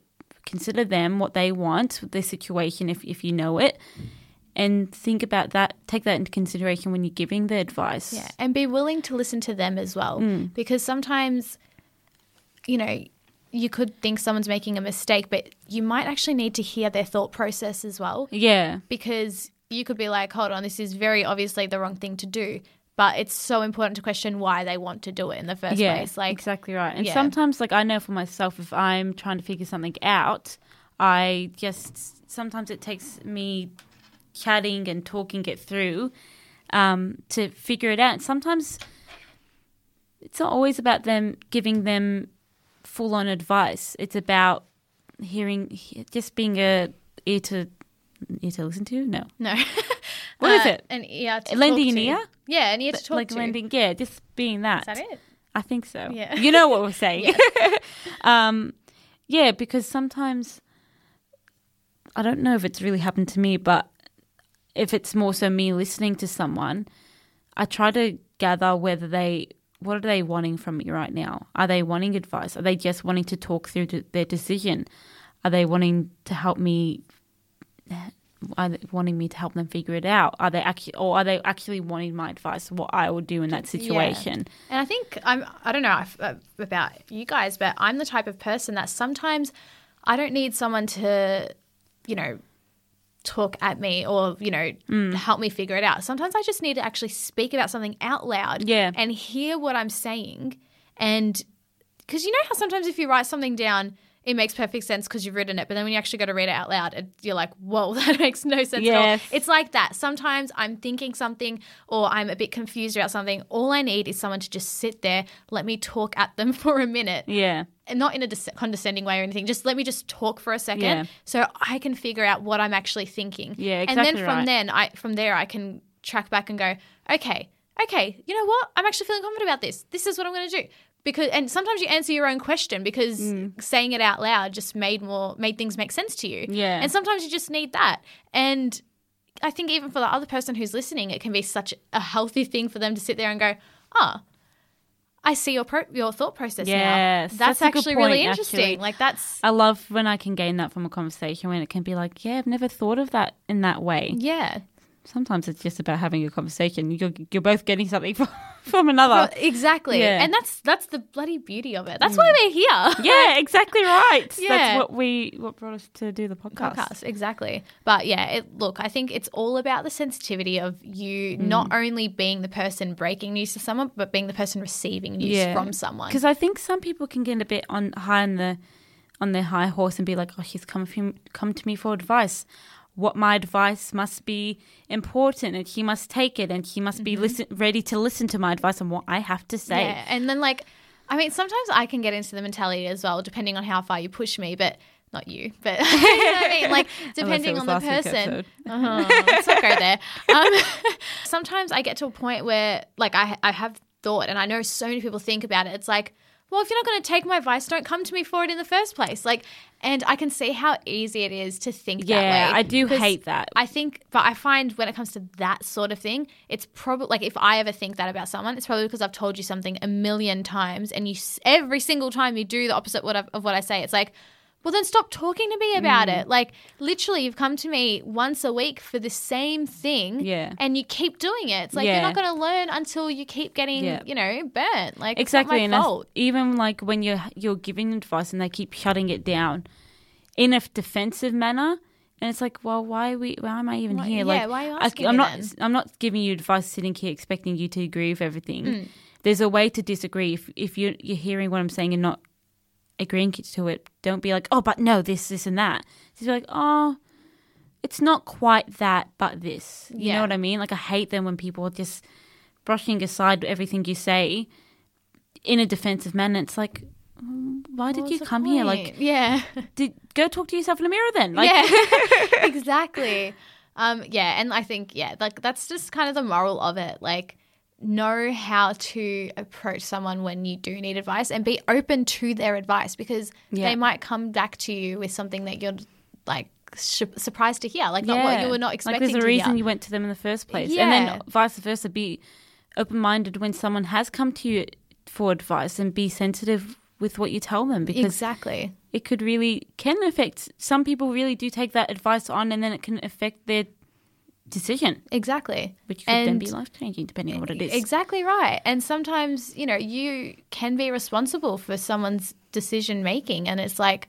consider them, what they want, their situation if if you know it. And think about that, take that into consideration when you're giving the advice. Yeah, and be willing to listen to them as well. Mm. Because sometimes, you know, you could think someone's making a mistake, but you might actually need to hear their thought process as well. Yeah. Because you could be like, hold on, this is very obviously the wrong thing to do. But it's so important to question why they want to do it in the first yeah, place. Like, exactly right. And yeah. sometimes, like I know for myself, if I'm trying to figure something out, I just sometimes it takes me chatting and talking it through um, to figure it out. And sometimes it's not always about them giving them full on advice. It's about hearing, just being a ear to ear to listen to. No, no. What What is it? An ear to Lending an to. ear? Yeah, an ear to talk like to. lending. Yeah, just being that. Is that it? I think so. Yeah. You know what we're saying. um, yeah, because sometimes I don't know if it's really happened to me, but if it's more so me listening to someone, I try to gather whether they what are they wanting from me right now? Are they wanting advice? Are they just wanting to talk through their decision? Are they wanting to help me? Are they wanting me to help them figure it out? Are they actually, or are they actually wanting my advice? What I would do in that situation? And I think I'm I don't know uh, about you guys, but I'm the type of person that sometimes I don't need someone to, you know, talk at me or, you know, Mm. help me figure it out. Sometimes I just need to actually speak about something out loud Yeah. and hear what I'm saying And because you know how sometimes if you write something down, it makes perfect sense because you've written it, but then when you actually go to read it out loud, it, you're like, whoa, that makes no sense at all. It's like that. Sometimes I'm thinking something or I'm a bit confused about something. All I need is someone to just sit there, let me talk at them for a minute Yeah. Not in a dis- condescending way or anything. Just let me just talk for a second, Yeah. so I can figure out what I'm actually thinking. Yeah, exactly. And then from right. then, I from there I can track back and go, okay, okay, you know what? I'm actually feeling confident about this. This is what I'm going to do. Because and sometimes you answer your own question because Mm. saying it out loud just made more made things make sense to you. Yeah. And sometimes you just need that. And I think even for the other person who's listening, it can be such a healthy thing for them to sit there and go, oh, I see your pro- your thought process now. Yes, That's, that's good actually really interesting. actually. Like that's I love when I can gain that from a conversation when it can be like, yeah, I've never thought of that in that way. yeah, Sometimes it's just about having a conversation. You're, you're both getting something from, from another. Exactly. Yeah. Mm. And that's that's the bloody beauty of it. That's why we're here. yeah, exactly right. Yeah. That's what we what brought us to do the podcast. podcast exactly but yeah it, look i think it's all about the sensitivity of you not Mm. only being the person breaking news to someone but being the person receiving news from someone Because I think some people can get a bit on high on the on their high horse and be like, "Oh, she's come from, come to me for advice. What my advice must be important, and he must take it, and he must be listen ready to listen to my advice and what I have to say." yeah and then like i mean sometimes i can get into the mentality as well depending on how far you push me but not you but you know what i mean like depending on the person. Uh-huh. Let's not go there. Um, sometimes I get to a point where, like, I, I have thought, and I know so many people think about it. It's like, well, if you're not going to take my advice, don't come to me for it in the first place. Like, and I can see how easy it is to think that Yeah, way. I do hate that. I think, but I find when it comes to that sort of thing, it's probably like if I ever think that about someone, it's probably because I've told you something a million times, and you every single time you do the opposite what of what I say, it's like. Well, then stop talking to me about Mm. it. Like, literally, you've come to me once a week for the same thing, Yeah. and you keep doing it. It's like Yeah. you're not going to learn until you keep getting, Yeah. you know, burnt. Like, exactly, it's and not my that's- fault. even like when you're you're giving advice and they keep shutting it down in a defensive manner. And it's like, well, why are we? Why am I even Why- here? yeah, like, why are you I, asking I'm not. then? I'm not giving you advice sitting here expecting you to agree with everything. Mm. There's a way to disagree. If if you you're hearing what I'm saying and not agreeing to it, don't be like, oh, but no, this, this, and that. Just be like, oh, it's not quite that, but this. You Yeah. know what I mean? Like, I hate them when people are just brushing aside everything you say in a defensive manner. It's like, mm, why did you come here? Like, yeah. did go talk to yourself in a mirror then? Like, yeah, exactly. Um, yeah, and I think yeah, like that's just kind of the moral of it. Like, know how to approach someone when you do need advice, and be open to their advice because Yeah. they might come back to you with something that you're like su- surprised to hear, like not what you were not expecting. Like, there's a to reason hear. you went to them in the first place, and then vice versa. Be open minded when someone has come to you for advice, and be sensitive with what you tell them because exactly. it could really can affect. Some people really do take that advice on, and then it can affect their decision, Exactly. which could then be life changing depending on what it is. Exactly right. And sometimes, you know, you can be responsible for someone's decision making. And it's like,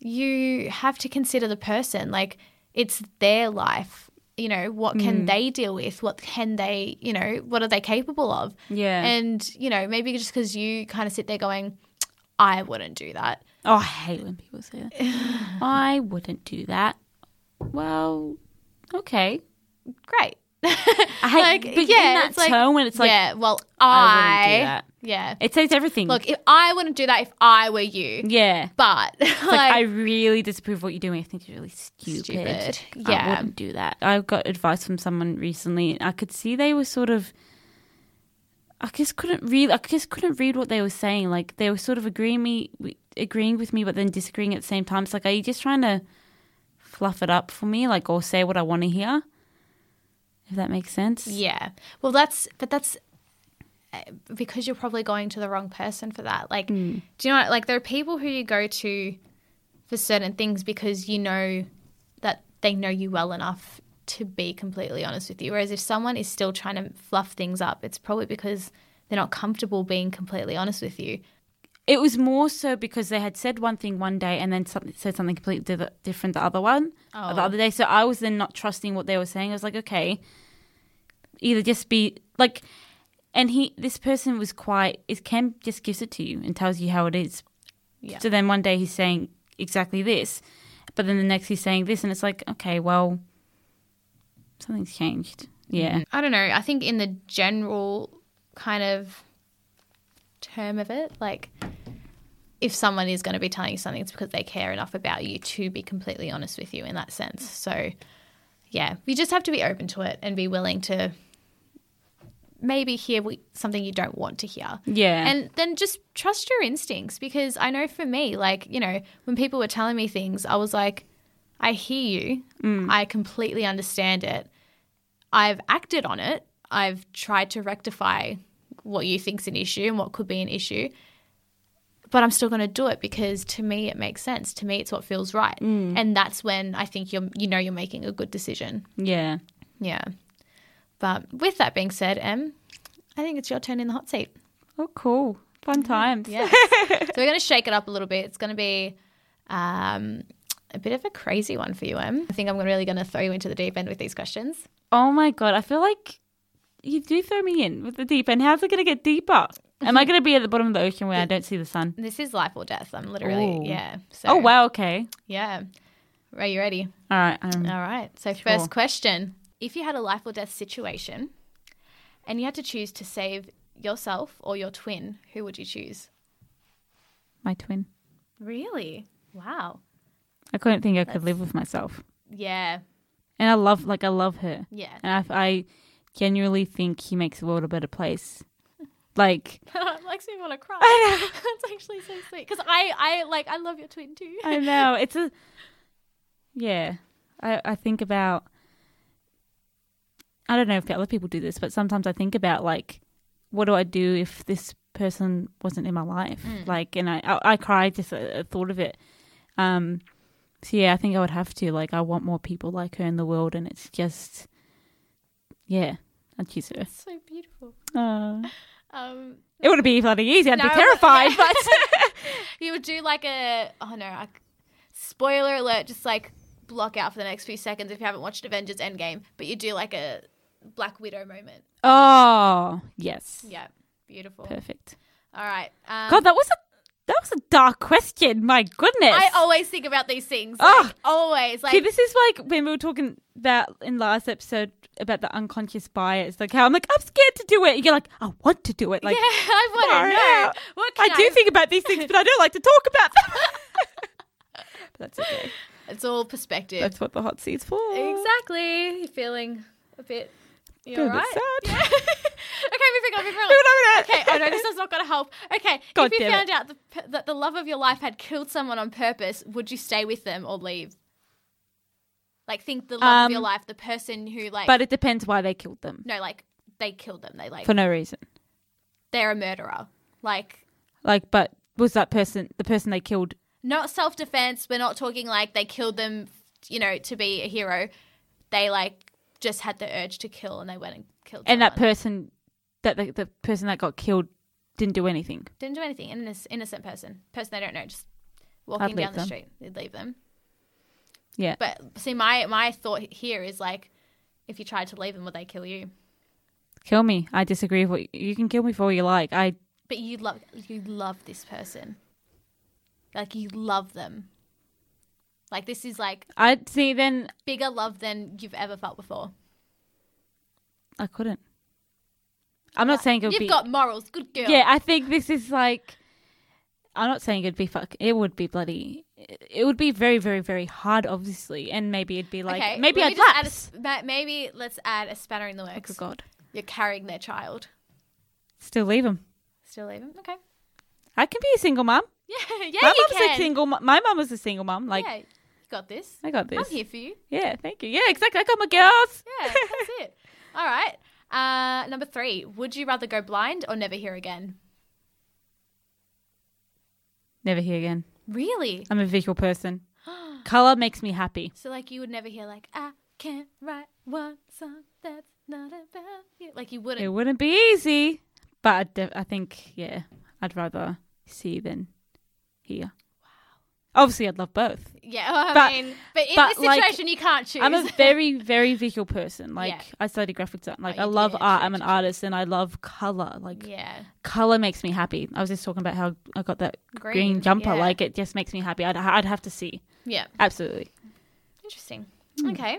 you have to consider the person. Like, it's their life. You know, what Mm. can they deal with? What can they, you know, what are they capable of? Yeah. And, you know, maybe just because you kind of sit there going, I wouldn't do that. Oh, I hate when people say that. I wouldn't do that. Well, okay. Great. I hate, Like, but yeah, in that it's like- tone when it's like, yeah, well, I I, do that. Yeah. it says everything. Look, if I wouldn't do that if I were you. yeah. But, It's like, I really disapprove of what you're doing. I think you're really stupid. Stupid. I Yeah. wouldn't do that. I got advice from someone recently. I could see they were sort of. I just couldn't read. I just couldn't read what they were saying. Like they were sort of agreeing me, agreeing with me, but then disagreeing at the same time. It's like, are you just trying to fluff it up for me, like, or say what I want to hear? If that makes sense. Yeah. Well, that's but that's uh, because you're probably going to the wrong person for that. Like, do you know what? Like, there are people who you go to for certain things because you know that they know you well enough to be completely honest with you. Whereas if someone is still trying to fluff things up, it's probably because they're not comfortable being completely honest with you. It was more so because they had said one thing one day and then said something completely different the other one, Oh. the other day. So I was then not trusting what they were saying. I was like, okay, either just be like, and he this person was quite it Cam just gives it to you and tells you how it is. Yeah. So then one day he's saying exactly this, but then the next he's saying this, and it's like, okay, well, something's changed. Mm-hmm. Yeah. I don't know. I think in the general kind of term of it, like if someone is going to be telling you something, it's because they care enough about you to be completely honest with you in that sense. So, yeah, you just have to be open to it and be willing to maybe hear something you don't want to hear. Yeah. And then just trust your instincts because I know for me, like, you know, when people were telling me things, I was like, I hear you. Mm. I completely understand it. I've acted on it. I've tried to rectify what you think's an issue and what could be an issue. But I'm still going to do it because to me it makes sense. To me it's what feels right. Mm. And that's when I think you're you know you're making a good decision. yeah. Yeah. But with that being said, Em, I think it's your turn in the hot seat. Oh, cool. Fun times. Yeah. so we're going to shake it up a little bit. It's going to be um, a bit of a crazy one for you, Em. I think I'm really going to throw you into the deep end with these questions. Oh my god, I feel like you do throw me in with the deep end. How's it going to get deeper? Am I going to be at the bottom of the ocean where I don't see the sun? This is life or death. I'm literally, Ooh. yeah. So, Oh wow, okay. Yeah. Are you ready? All right. Um, All right. So, Sure. first question If you had a life or death situation and you had to choose to save yourself or your twin, who would you choose? my twin. Really? Wow. I couldn't think I could live with myself, Yeah. and I love like I love her, Yeah. and I, I genuinely think he makes the world a better place. Like it makes me want to cry. That's actually so sweet because I, I like, I love your twin too. I know it's a yeah. I I think about. I don't know if other people do this, but sometimes I think about like, what do I do if this person wasn't in my life? Like, and I I, I cry just at the thought of it. Um, so yeah, I think I would have to. Like, I want more people like her in the world, and it's just, yeah, I'd choose her. so beautiful. Uh, Um, it wouldn't be bloody easy. I'd No, be but- terrified, but you would do like a oh no, like, spoiler alert, just like block out for the next few seconds if you haven't watched Avengers Endgame, but you do like a Black Widow moment. oh yes, Yeah, beautiful. perfect. All right. Um, God, that was a that was a dark question. My goodness. I always think about these things. Oh. Like, always. Like See, this is like when we were talking about in last episode about the unconscious bias. Like how I'm like, I'm scared to do it. You're like, I want to do it. Like yeah, I want to know. What I can do think about these things, but I don't like to talk about them. but that's okay. it's all perspective. That's what the hot seat's for. Exactly. You're feeling a bit. You Feel a bit alright? sad. Yeah. okay, moving on, moving on. Moving on Okay. that. Oh no, this is not going to help. Okay. God if you found out the, that the love of your life had killed someone on purpose, would you stay with them or leave? Like, think the love of your Um, life, the person who like. But it depends why they killed them no, like they killed them. They like for no reason. they're a murderer. Like Like, but was that person the person they killed? not self defense. We're not talking like they killed them, you know, to be a hero. They like just had the urge to kill and they went and killed. And that person, that the, the person that got killed, didn't do anything. didn't do anything. An innocent, innocent person, person they don't know, just walking down the them. street. They'd leave them. Yeah. But see, my my thought here is like, if you tried to leave them, would they kill you? Kill me. I disagree with what you can kill me for all you like. I But you love you love this person, like you love them. Like this is like I see. Then bigger love than you've ever felt before. I couldn't. I'm not saying it would You've be. got morals, good girl. Yeah, I think this is like. I'm not saying it'd be fuck. It would be bloody. It would be very, very, very hard, obviously, and maybe it'd be like okay. maybe let I'd just add a lapse. s- ma- maybe let's add a spanner in the works. Oh God, You're carrying their child. still leave him. Still leave them? Okay. I can be a single mom. Yeah, yeah, my you mum's can. a single. My mum was a single mom. Like yeah, got this. I got this. I'm here for you. Yeah, thank you. Yeah, exactly. I got my girls. Yeah, that's it. All right. Uh, number three. Would you rather go blind or never hear again? Never hear again. Really? I'm a visual person. Color makes me happy. So like you would never hear like I can't write one song that's not about you. Like you wouldn't. It wouldn't be easy, but I, def- I think yeah, I'd rather see than hear. Wow. Obviously, I'd love both. Yeah, well, I But- mean, but in but, this like, situation, you can't choose. I'm a very, very visual person. Like Yeah. I study graphic design. Like you I love art. true, I'm an artist, and I love color. Like yeah, color makes me happy. I was just talking about how I got that green, Green, jumper. yeah. Like it just makes me happy. I'd, I'd have to see. yeah. Absolutely. Interesting. Hmm. Okay,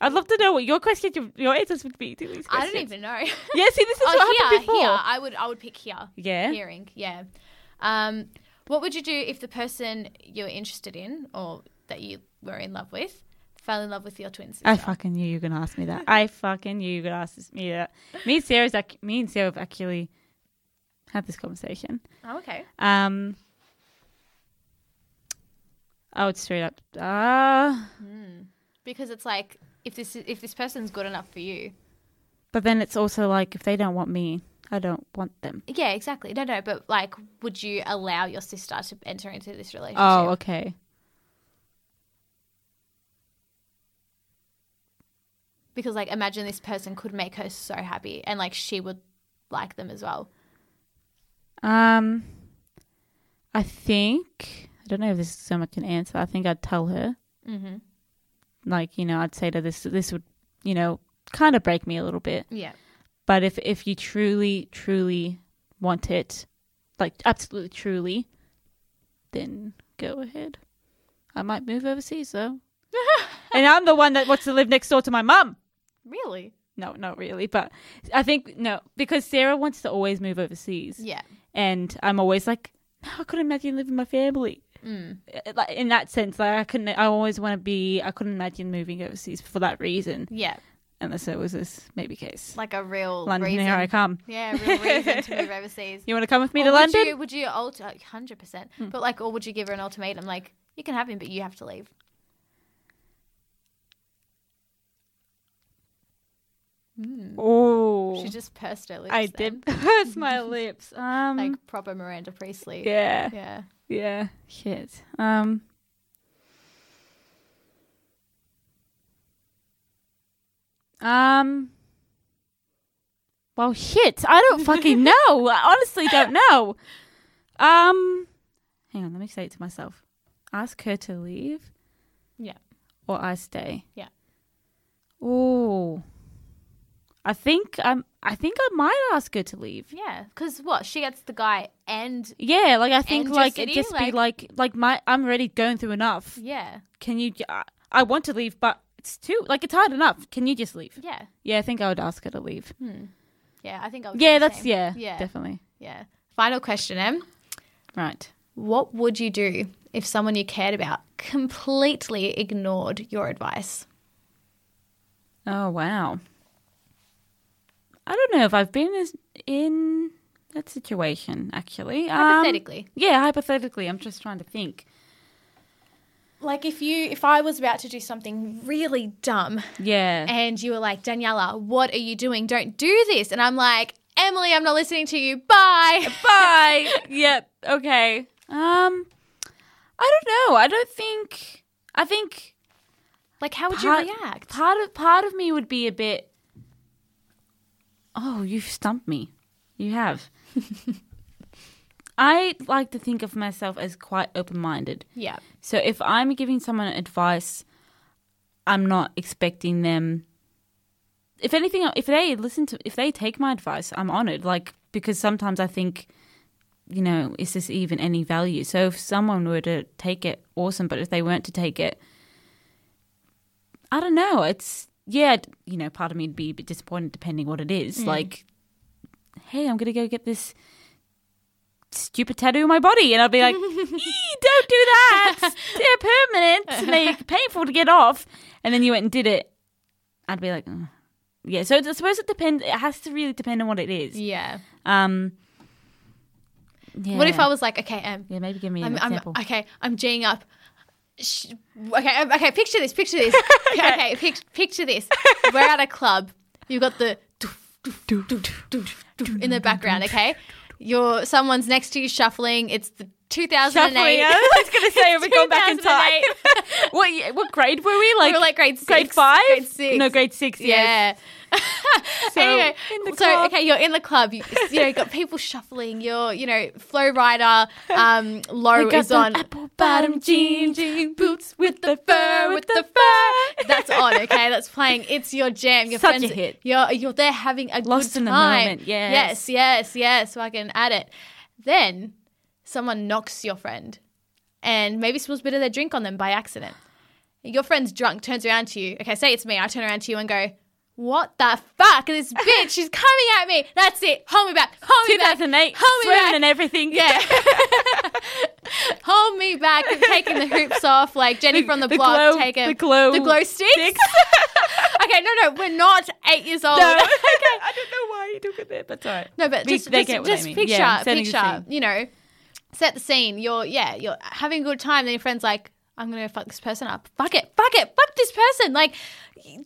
I'd love to know what your question, your, your answers would be to these questions. I don't even know. Yeah, see, this is what oh, happened before. here. I would, I would pick here. Yeah. Hearing, yeah. Um, what would you do if the person you were interested in or that you were in love with fell in love with your twin sister? I fucking knew you were gonna ask me that. I fucking knew you were gonna ask me that. Me and Sarah's ac- me and Sarah have actually had this conversation. Oh, okay. Um, I would straight up. Ah, Because it's like if this if this person's good enough for you. but then it's also like if they don't want me, I don't want them. Yeah, exactly. No, no, but like, would you allow your sister to enter into this relationship? Oh, okay. Because like, imagine this person could make her so happy, and like she would like them as well. Um, I think I don't know if this is so much an answer. I think I'd tell her, Mm-hmm. like you know, I'd say to this, this would, you know, kind of break me a little bit. Yeah. But if if you truly, truly want it, like absolutely, truly, then go ahead. I might move overseas though, and I'm the one that wants to live next door to my mum. Really? No, not really, but I think no, because Sarah wants to always move overseas, Yeah. and I'm always like, no, I couldn't imagine living with my family. Mm. Uh, Like in that sense, like I couldn't. I always want to be. I couldn't imagine moving overseas for that reason, Yeah. Unless it was this maybe case. Like a real London, reason. here I come. Yeah, a real reason to move overseas. You want to come with me Or to would London? You, would you alter? Hundred percent. But like, or would you give her an ultimatum? Like, you can have him, but you have to leave. Oh, She just pursed her lips. I then. did purse my lips. Um, like proper Miranda Priestly. yeah, Yeah. yeah, shit. Um, um, well, shit. I don't fucking know. I honestly don't know. Um, hang on. Let me say it to myself. Ask her to leave. Yeah. Or I stay. Yeah. Oh. I think I'm. I think I might ask her to leave. Yeah. Because what? She gets the guy and Yeah, like I think like it just be like- like like my I'm already going through enough. yeah. Can you? I, I want to leave, but it's too like it's hard enough. Can you just leave? Yeah. Yeah, I think I would ask her to leave. Yeah. I think I would. Yeah, that's yeah, Yeah. definitely Yeah. Final question, Em. right. What would you do if someone you cared about completely ignored your advice? Oh wow. I don't know if I've been in that situation actually. Um, Hypothetically. yeah, hypothetically. I'm just trying to think. Like if you if I was about to do something really dumb Yeah. and you were like, Daniela, what are you doing? Don't do this. And I'm like, Emily, I'm not listening to you. Bye. Bye. yep. Okay. Um, I don't know. I don't think. I think Like, how would part, you react? Part of part of me would be a bit. Oh, you've stumped me. You have. I like to think of myself as quite open minded. Yeah. So if I'm giving someone advice, I'm not expecting them. If anything, if they listen to, if they take my advice, I'm honored. Like because sometimes I think, you know, is this even any value? So if someone were to take it, awesome. But if they weren't to take it, I don't know. It's yeah, you know, part of me would be a bit disappointed depending what it is. Mm. Like, hey, I'm gonna go get this stupid tattoo on my body, and I'll be like, don't do that. They're permanent. They're painful to get off. And then you went and did it. I'd be like, yeah. So I suppose it depends. It has to really depend on what it is. Yeah. Um. Yeah. What if I was like, okay, Em, Yeah, maybe give me an I'm, I'm example. okay. I'm G'ing up. Sh- Okay, um, okay. Picture this. Picture this. okay, okay pic- picture this. We're at a club. You've got the in the background. Okay, you're someone's next to you shuffling. It's the 2008. Shuffling. I was going to say, have we gone back in time? what, what grade were we? Like, we were like grade six. grade five? Grade six. No, grade six. Yes. So, anyway, so okay, you're in the club. You, you know, you got people shuffling. You're, you know, Flo Rida, um, low got is on. apple bottom jean, jean boots with the fur, with the fur. That's on. Okay, that's playing. It's your jam. Your Such a friends, hit. You're you're there having a Lost good in the moment, yes. yes, yes, yes. So I can add it. Then someone knocks your friend, and maybe spills a bit of their drink on them by accident. Your friend's drunk, turns around to you. Okay, say it's me. I turn around to you and go, "What the fuck? This bitch, she's coming at me. That's it. Hold me back. Hold me back. 2008, Hold me back. and everything. Yeah. Hold me back and taking the hoops off like Jenny from the, the block glow- taking the glow the glow sticks. sticks. okay, no, no, we're not eight years old. No, okay. I don't know why you took it there, but sorry. No, but just, they just, I just mean. picture, Yeah, picture, you know, set the scene. You're, yeah, you're having a good time. Then your friend's like, I'm going to fuck this person up. Fuck it, fuck it, fuck this person. Like,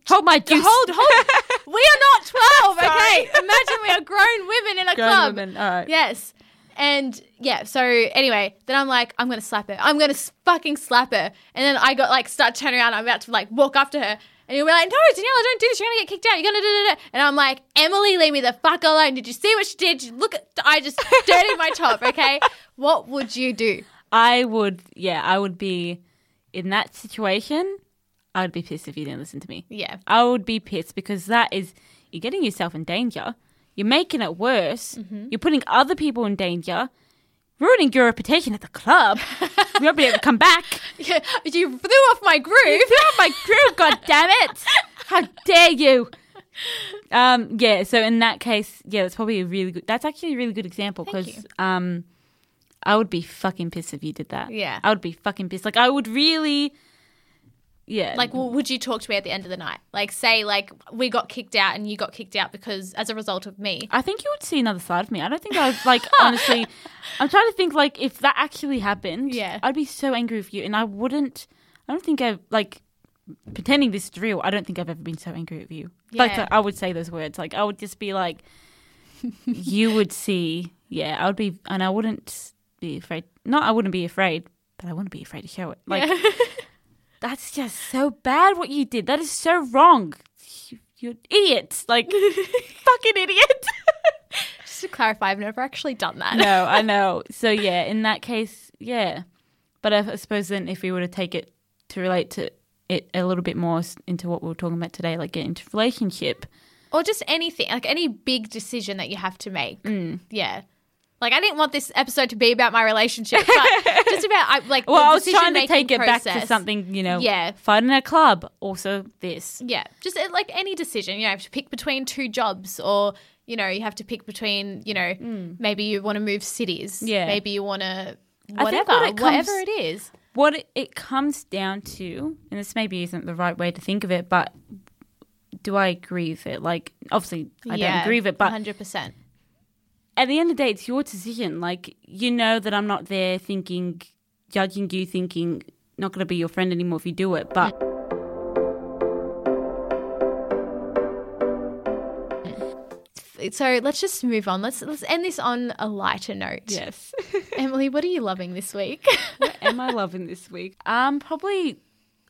Hold my juice. hold, hold. we are not 12, okay? Imagine we are grown women in a Grown club. women, all right. Yes. And yeah, so anyway, then I'm like, I'm gonna slap her. I'm gonna fucking slap her. And then I got like start turning around. I'm about to like walk after her. And you'll be like, no, Daniela, don't do this. You're gonna get kicked out. You're gonna da da da. And I'm like, Emily, leave me the fuck alone. Did you see what she did? Did you look at, I just dirtied my top. Okay, what would you do? I would, yeah, I would be in that situation. I would be pissed if you didn't listen to me. Yeah, I would be pissed because that is you're getting yourself in danger. You're making it worse. Mm-hmm. You're putting other people in danger. Ruining your reputation at the club. you won't be able to come back. yeah. You threw off my groove. Throw out my crew, god damn it! How dare you? Um, yeah. So in that case, yeah, that's probably a really good. That's actually a really good example because um, I would be fucking pissed if you did that. Yeah. I would be fucking pissed. Like I would really. Yeah. Like, well, would you talk to me at the end of the night? Like, say, like we got kicked out and you got kicked out because as a result of me. I think you would see another side of me. I don't think I'd like honestly. I'm trying to think like if that actually happened. Yeah. I'd be so angry with you, and I wouldn't. I don't think I've like pretending this is real. I don't think I've ever been so angry with you. Yeah. Like I would say those words. Like I would just be like, you would see. Yeah, I would be, and I wouldn't be afraid. Not I wouldn't be afraid, but I wouldn't be afraid to show it. Like that's just so bad what you did. That is so wrong. You, you're an idiot. Like fucking idiot. Just to clarify, I've never actually done that. no, I know. So yeah, in that case, yeah. But I, I suppose then if we were to take it to relate to it a little bit more into what we were talking about today, like get into relationship. or just anything, like any big decision that you have to make. Mm. Yeah. Like I didn't want this episode to be about my relationship, but just about I, like Well, I was trying to take it back to something, you know, Yeah. fighting a club. Also, this. Yeah, just uh, like any decision, you know, you have to pick between two jobs, or you know, you have to pick between, you know, maybe you want to move cities. Yeah. maybe you want to whatever, what it comes- whatever it is. What it, comes down to, and this maybe isn't the right way to think of it, but do I agree with it? Like, obviously, I don't agree with it, but hundred percent. At the end of the day, it's your decision. Like, you know that I'm not there thinking, judging you, thinking, not going to be your friend anymore if you do it. But So let's just move on. Let's let's end this on a lighter note. yes, Emily, what are you loving this week? what am I loving this week? Um, probably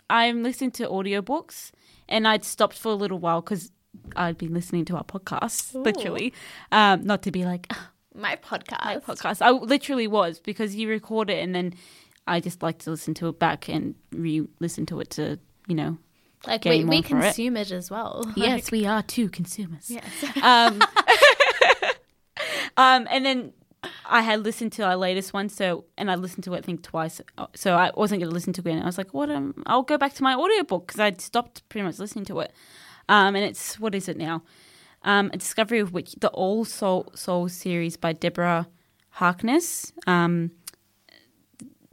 I'm listening to audiobooks, and I'd stopped for a little while because I'd been listening to our podcast, literally. Um, not to be like "Ah, my podcast. my podcast. I literally was because you record it, and then I just like to listen to it back and re-listen to it to you know. Like we, we on for it. consume it. as well. Yes, we are too consumers. Yes. um, um, and then I had listened to our latest one, so and I listened to it I think twice, so I wasn't going to listen to it again. I was like, what? Um, I'll go back to my audiobook because I'd stopped pretty much listening to it. Um, and it's what is it now? Um, a discovery of which the All Soul Soul series by Deborah Harkness. Um,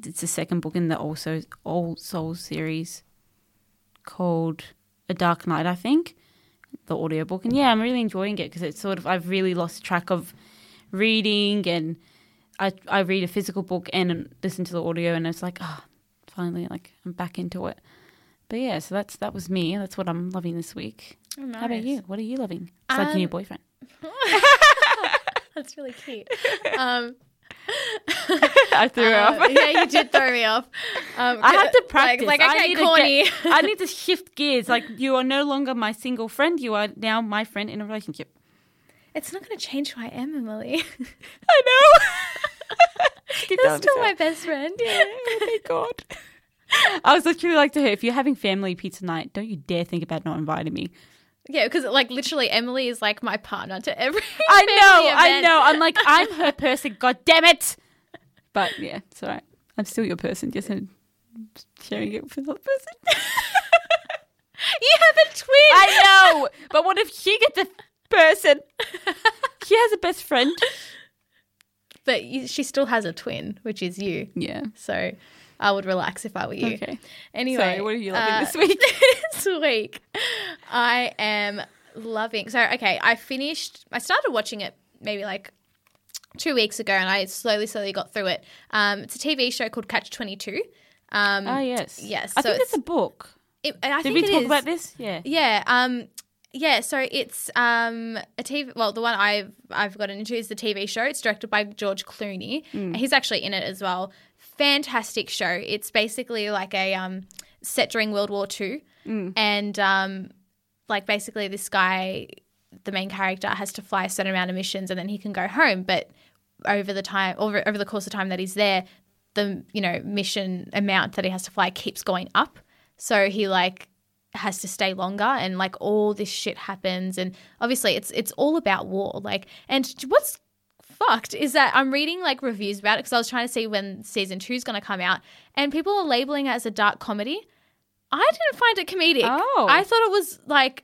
it's the second book in the also All Soul series called A Dark Night, I think the audiobook and yeah i'm really enjoying it because it's sort of i've really lost track of reading and i i read a physical book and listen to the audio and it's like oh finally like i'm back into it but yeah so that's that was me that's what i'm loving this week how about you what are you loving your Um, new boyfriend That's really cute. um, I threw her Uh, off. yeah, you did throw me off. Um, I had to practice. Like, I okay, need to corny. get- I need to shift gears. Like you are no longer my single friend. You are now my friend in a relationship. it's not going to change who I am, Emily. I know. You're still my best friend. Yeah, oh my god. I was literally like to her, if you're having family pizza night, don't you dare think about not inviting me. Yeah, because like literally, Emily is like my partner to every. I know, I know. I'm like, I'm her person. God damn it! But yeah, it's alright. I'm still your person. Just sharing it with another person. You have a twin. I know, but what if she gets a person? She has a best friend. but she still has a twin, which is you. Yeah. So I would relax if I were you. Okay. Anyway, Sorry, what are you loving uh, this week? this week, I am loving. So, okay, I finished. I started watching it maybe like two weeks ago, and I slowly, slowly got through it. Um, it's a TV show called Catch Twenty Two. Um, Oh yes. yes, I so think it's- a book. it, I Did we talk is. about this? Yeah. Yeah. Um. Yeah. So it's um a TV. Well, the one I've I've gotten into is the TV show. It's directed by George Clooney. Mm. He's actually in it as well. Fantastic show. It's basically like a um set during World War Two, Mm. and um like basically this guy, the main character, has to fly a certain amount of missions and then he can go home. But over the time, over over the course of time that he's there, the you know mission amount that he has to fly keeps going up. So he like has to stay longer and like all this shit happens and obviously it's it's all about war like and what's fucked is that I'm reading like reviews about it because I was trying to see when season two is going to come out and people are labeling it as a dark comedy. I didn't find it comedic. Oh. I thought it was like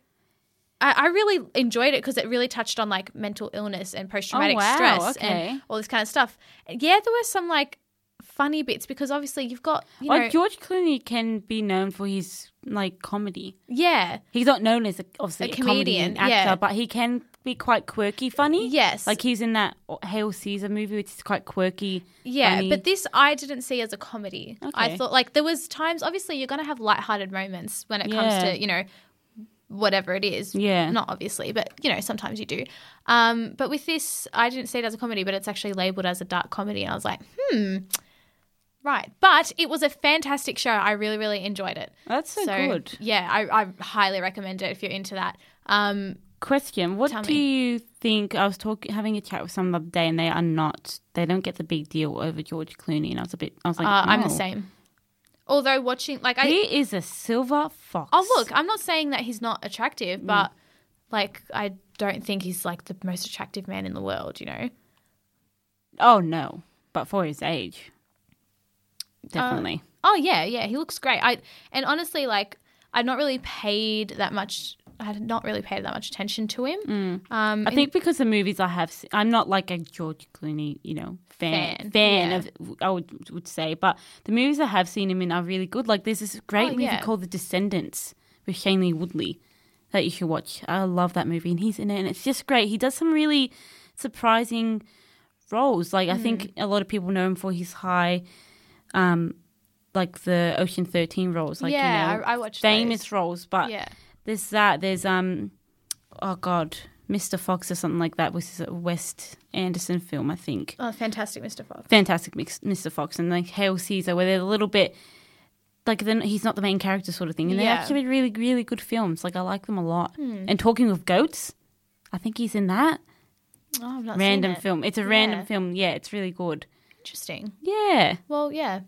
I, I really enjoyed it because it really touched on like mental illness and post traumatic Oh, wow. stress Okay. and all this kind of stuff. Yeah, there were some like funny bits because obviously you've got you Well, know George Clooney can be known for his like comedy. yeah He's not known as a, obviously A a, comedian comedian, actor, yeah. but he can be quite quirky, funny. yes Like he's in that Hail Caesar movie, which is quite quirky. Yeah, funny. but this I didn't see as a comedy. I thought like there was times obviously you're going to have lighthearted moments when it comes to, you know, whatever it is. Yeah. Not obviously, but you know, sometimes you do. Um, but with this I didn't see it as a comedy, but it's actually labeled as a dark comedy and I was like, "Hmm. Right. But it was a fantastic show. I really really enjoyed it. That's so, good. Yeah, I, I highly recommend it if you're into that. Um, Question: What Tell do me. you think? I was talking, having a chat with someone the other day, and they are not. They don't get the big deal over George Clooney, and I was a bit. I was like, uh, I'm the same. Although watching like I He is a silver fox. Oh, look, I'm not saying that he's not attractive, Mm. but like, I don't think he's like the most attractive man in the world, you know? Oh no, but for his age, definitely. Oh, yeah, yeah, he looks great. I And honestly, like, I'd not really paid that much, I had not really paid that much attention to him. Um, Mm. I think because the movies I have, se- I'm not like a George Clooney, you know, fan Fan, fan, yeah. of. I would would say, but the movies I have seen him in are really good. Like there's this great Oh, movie yeah. called The Descendants with Shailene Woodley that you should watch. I love that movie, and he's in it, and it's just great. He does some really surprising roles. Like I Mm. think a lot of people know him for his high, um, like the Ocean Thirteen roles. Like yeah, you know, I, I watched famous those. roles, but Yeah. There's that. There's um, oh god, Mr. Fox or something like that, which is a Wes Anderson film, I think. Oh, fantastic, Mr. Fox. Fantastic, Mr. Fox and like Hail Caesar, where they're a little bit like then he's not the main character sort of thing, and they're Yeah. actually really, really good films. Like I like them a lot. Hmm. And talking of goats, I think he's in that Oh, I've not random it. film. It's a Yeah. random film. Yeah, it's really good. Interesting. Yeah, Well, yeah,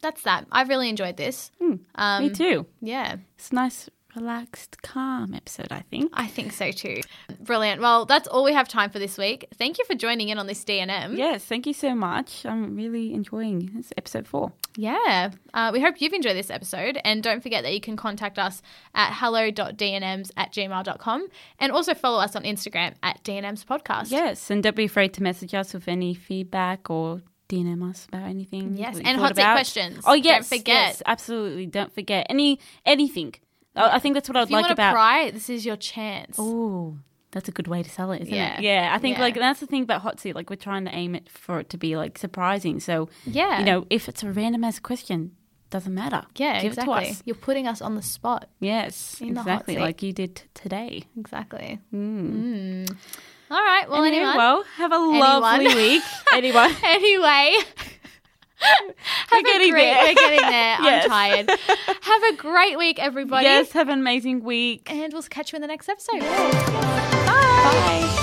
that's that. I've really enjoyed this. Hmm. Um, me too. Yeah. It's nice, relaxed, calm episode. I think. I think so too. Brilliant. Well, that's all we have time for this week. Thank you for joining in on this DNM. Yes, thank you so much. I'm really enjoying this episode four. Yeah. Uh, we hope you've enjoyed this episode. And don't forget that you can contact us at hello.dnms at gmail.com and also follow us on Instagram at DNMs Podcast. Yes, and don't be afraid to message us with any feedback or DM us about anything. Yes, and hot seat questions. Oh Don't yes, forget. yes, absolutely. Don't forget any anything. I think that's what I'd like want to about. pry, this is your chance. Oh, that's a good way to sell it, isn't Yeah. it? Yeah, I think Yeah. like that's the thing about hot seat. Like we're trying to aim it for it to be like surprising. So Yeah. you know, if it's a random ass question, doesn't matter. yeah, give exactly. it to us. You're putting us on the spot. Yes, In the hot exactly, seat. like you did t- today. Exactly. Mm. Mm. All right. Well, Anyway, anyone. well, have a lovely week. Anyone. anyway, Have a getting great, there. We're getting there. Yes. I'm tired. Have a great week, everybody. Yes, have an amazing week. And we'll catch you in the next episode. Bye. Bye.